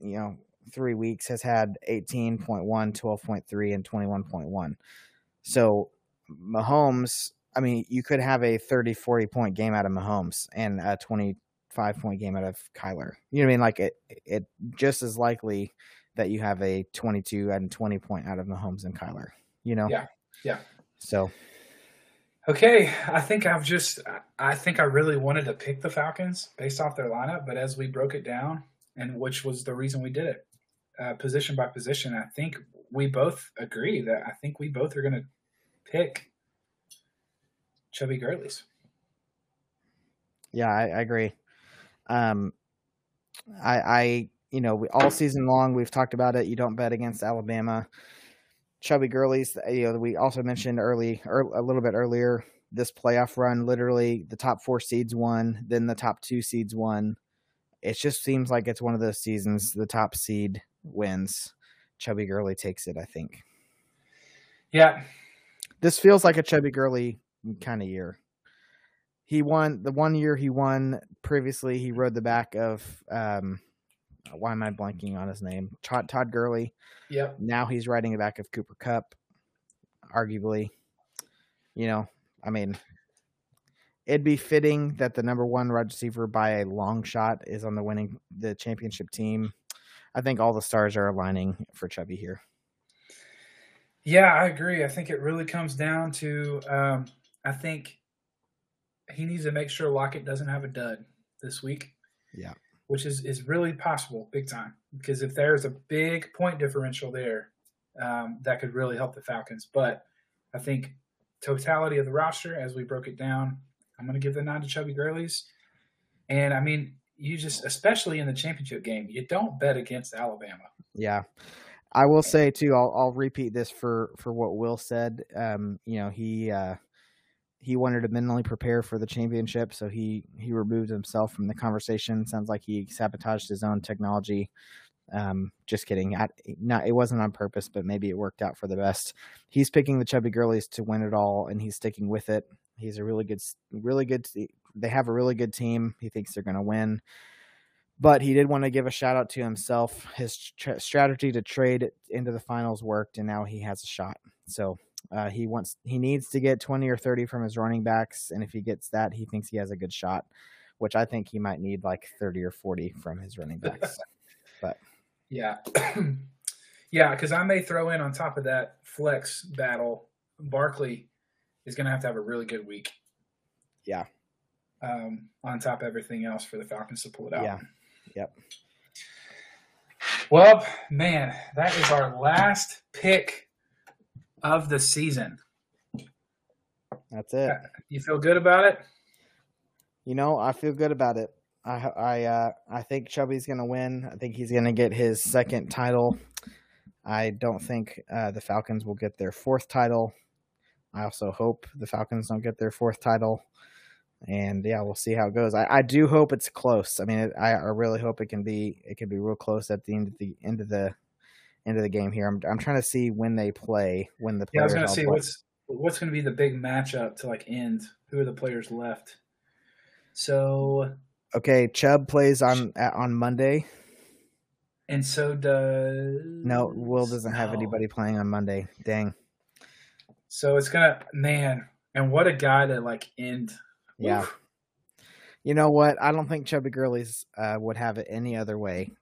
you know three weeks has had 18.1, 12.3, and 21.1. So Mahomes, I mean, you could have a 30, 40 point game out of Mahomes and a 25 point game out of Kyler. You know what I mean? Like it, it just as likely that you have a 22 and 20 point out of Mahomes and Kyler. You know?
Yeah. Yeah.
So.
Okay, I think I've just I think I really wanted to pick the Falcons based off their lineup, but as we broke it down, and which was the reason we did it, uh, position by position, I think we both agree that I think we both are going to pick Chubby Gurley's.
Yeah, I, I agree. Um, I, I you know, we, all season long we've talked about it. You don't bet against Alabama. Chubby Gurley's, you know, we also mentioned early, or a little bit earlier, this playoff run. Literally, the top four seeds won, then the top two seeds won. It just seems like it's one of those seasons. The top seed wins. Chubby Gurley takes it, I think.
Yeah,
this feels like a Chubby Gurley kind of year. He won the one year he won previously. He rode the back of um, why am I blanking on his name? Todd, Todd Gurley.
Yep.
Now he's riding the back of Cooper Kupp, arguably. You know, I mean, it'd be fitting that the number one wide receiver by a long shot is on the winning the championship team. I think all the stars are aligning for Chubby here.
Yeah, I agree. I think it really comes down to um, I think he needs to make sure Lockett doesn't have a dud this week.
Yeah
which is, is really possible big time because if there's a big point differential there, um, that could really help the Falcons. But I think totality of the roster, as we broke it down, I'm going to give the nod to Chubby Gurley's. And I mean, you just, especially in the championship game, you don't bet against Alabama.
Yeah. I will say too, I'll, I'll repeat this for, for what Will said. Um, you know, he, uh, he wanted to mentally prepare for the championship, so he he removed himself from the conversation. Sounds like he sabotaged his own technology. Um, just kidding. I, not it wasn't on purpose, but maybe it worked out for the best. He's picking the Chubby Girlies to win it all, and he's sticking with it. He's a really good, really good. They have a really good team. He thinks they're going to win, but he did want to give a shout out to himself. His tra- strategy to trade into the finals worked, and now he has a shot. So uh, he wants he needs to get 20 or 30 from his running backs, and if he gets that, he thinks he has a good shot. Which I think he might need like 30 or 40 from his running backs. but
yeah, yeah, because I may throw in on top of that flex battle. Barkley is going to have to have a really good week.
Yeah.
Um, on top of everything else for the Falcons to pull it out.
Yeah. Yep.
Well, man, that is our last pick of the season.
That's it.
You feel good about it?
You know, I feel good about it. I I uh, I think Chubby's going to win. I think he's going to get his second title. I don't think uh, the Falcons will get their fourth title. I also hope the Falcons don't get their fourth title. And yeah, we'll see how it goes. I, I do hope it's close. I mean, it, I, I really hope it can be it can be real close at the end of the end of the into the game here. I'm I'm trying to see when they play. When the
yeah, I was going to see what's what's going to be the big matchup to like end. Who are the players left? So
okay, Chubb plays on on Monday.
And so does
No, Will doesn't have
no.
anybody playing on Monday. Dang.
So it's gonna man, and what a guy to like end.
Yeah.
Oof.
You know what? I don't think Chubby Girlies uh, would have it any other way.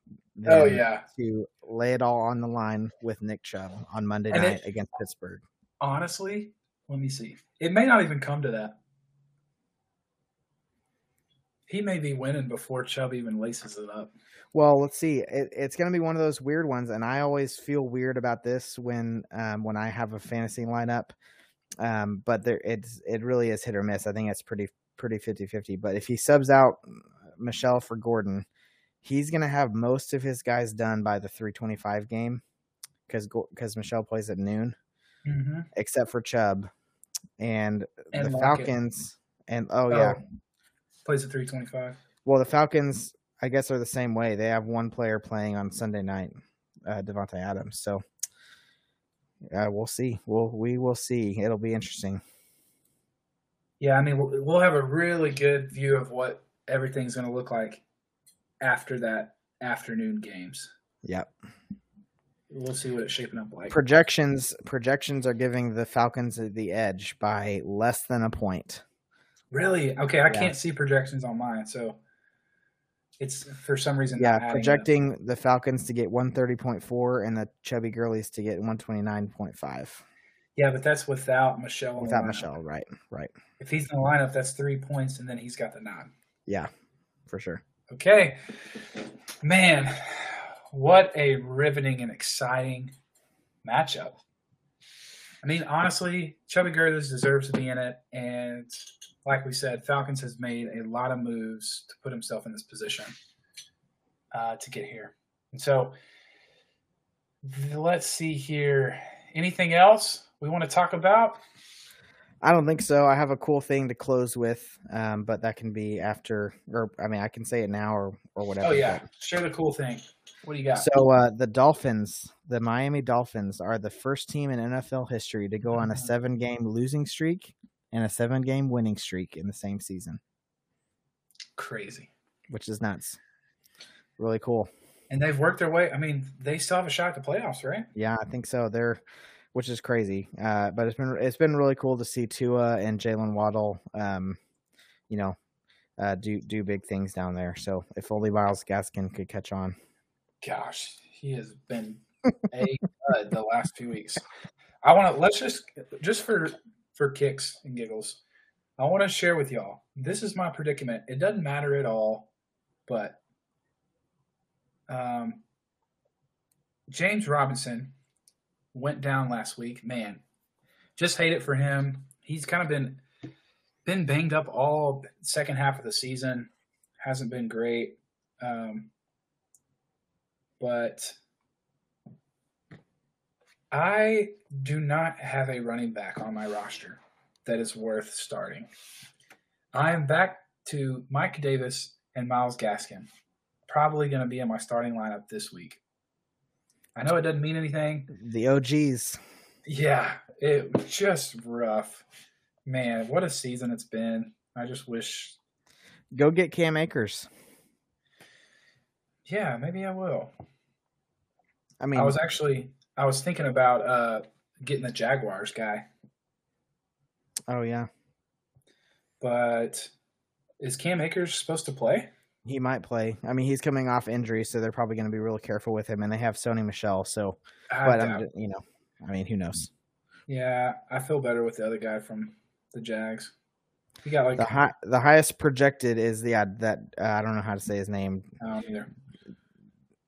Oh yeah.
To lay it all on the line with Nick Chubb on Monday
And
night
it-
against Pittsburgh.
Honestly, let me see. It may not even come to that. He may be winning before Chubb even laces it up.
Well, let's see. It, it's going to be one of those weird ones, and I always feel weird about this when um, when I have a fantasy lineup. Um, but there, it's it really is hit or miss. I think it's pretty pretty 50-50. But if he subs out Michel for Gordon, he's going to have most of his guys done by the three twenty five game because because Michel plays at noon,
Mm-hmm.
except for Chubb and,
And
the
Lockett.
Falcons. And oh yeah,
plays at three twenty five.
well the Falcons I guess are the same way. They have one player playing on Sunday night, uh, Davante Adams. So uh, we'll see. We'll we will see. It'll be interesting.
Yeah, I mean, we'll, we'll have a really good view of what everything's going to look like after that afternoon games.
Yep.
We'll see what it's shaping up like.
Projections projections are giving the Falcons the edge by less than a point.
Really? Okay, I
Yeah.
can't see projections on mine, so it's for some reason.
Yeah,
not adding up.
projecting the Falcons to get 130.4 and the Chubby Girlies to get 129.5
Yeah, but that's without Michel.
without. Michel. Right, right.
If he's in the lineup, that's three points, and then he's got the nod.
Yeah, for sure.
Okay, man, what a riveting and exciting matchup. I mean, honestly, Chubby Girthers deserves to be in it, and like we said, Falcons has made a lot of moves to put himself in this position uh, to get here. And so, let's see here. Anything else we want to talk about?
I don't think so. I have a cool thing to close with, um, but that can be after, or I mean, I can say it now or or whatever.
Oh yeah,
but-
share the cool thing. What do you got?
So uh, the Dolphins, the Miami Dolphins, are the first team in NFL history to go on a
Mhm.
seven-game losing streak and a seven-game winning streak in the same season,
Crazy.
which is nuts. Really cool.
And they've worked their way. I mean, they still have a shot at the playoffs, right?
Yeah, I think so. They're, which is crazy. Uh, but it's been it's been really cool to see Tua and Jaylen Waddle, um, you know, uh, do do big things down there. So if only Myles Gaskin could catch on.
Gosh, he has been a stud the last few weeks. I want to let's just just for for kicks and giggles. I want to share with y'all. This is my predicament. It doesn't matter at all, but um, James Robinson went down last week. Man, just hate it for him. He's kind of been been banged up all second half of the season. Hasn't been great. Um, but I do not have a running back on my roster that is worth starting. I am back to Mike Davis and Myles Gaskin. Probably going to be in my starting lineup this week. I know it doesn't mean anything.
The OGs.
Yeah, it was just rough. Man, what a season it's been. I just wish.
Go get Cam Akers.
Yeah, maybe I will.
I mean,
I was actually I was thinking about uh getting the Jaguars guy,
oh yeah,
but is Cam Akers supposed to play?
He might play. I mean, he's coming off injury, so they're probably going to be real careful with him. And they have Sony Michel, so
I
but I'm, you know, I mean, who knows?
Yeah, I feel better with the other guy from the Jags. He got like
The high, the highest projected is the uh, that uh, I don't know how to say his name.
I don't either.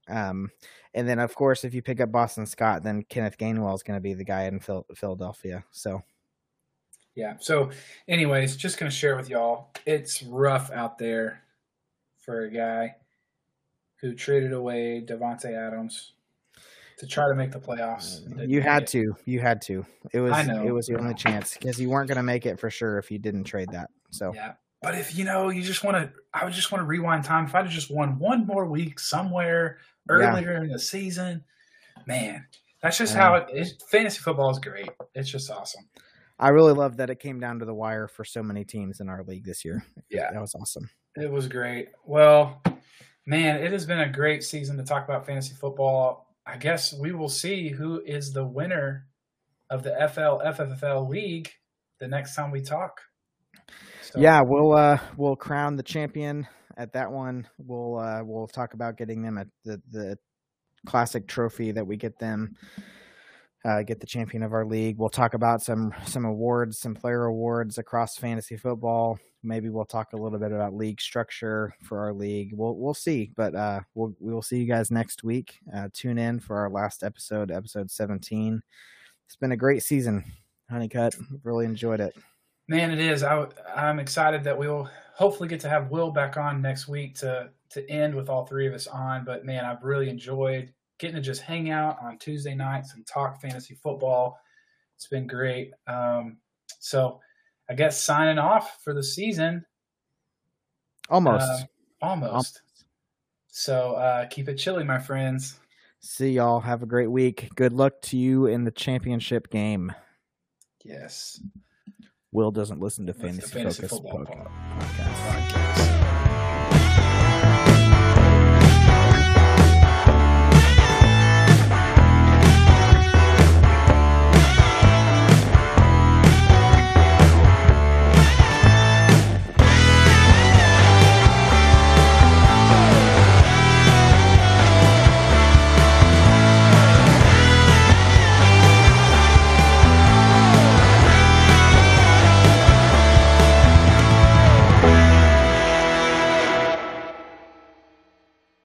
Um, and then of course, if you pick up Boston Scott, then Kenneth Gainwell is going to be the guy in Phil- Philadelphia. So
Yeah. So, anyways, just gonna share with y'all. It's rough out there for a guy who traded away Davante Adams to try to make the playoffs.
you had
it.
to, you had to. It was
I know.
it was your only chance because you weren't going to make it for sure if you didn't trade that. So
Yeah. But if you know, you just want to, I would just want to rewind time. If I'd have just won one more week somewhere
Yeah.
earlier in the season, man, that's just how it is. Fantasy football is great. It's just awesome.
I really love that it came down to the wire for so many teams in our league this year.
Yeah.
That was awesome.
It was great. Well, Man, it has been a great season to talk about fantasy football. I guess we will see who is the winner of the FL FFL league the next time we talk.
So. Yeah, we'll uh, we'll crown the champion at that one. We'll uh, we'll talk about getting them at the the classic trophy that we get them. Uh, get the champion of our league. We'll talk about some some awards, some player awards across fantasy football. Maybe we'll talk a little bit about league structure for our league. We'll we'll see, but uh, we'll we will see you guys next week. Uh, tune in for our last episode, episode seventeen. It's been a great season, Honeycutt. Really enjoyed it.
Man, it is. I, I'm excited that we'll hopefully get to have Will back on next week to to end with all three of us on. But man, I've really enjoyed getting to just hang out on Tuesday nights and talk fantasy football. It's been great. Um, so I guess signing off for the season.
Almost. Uh,
almost. almost. So uh, keep it chilly, my friends.
See y'all. Have a great week. Good luck to you in the championship game.
Yes.
Will doesn't listen to Fantasy, fantasy Focus podcast. podcast.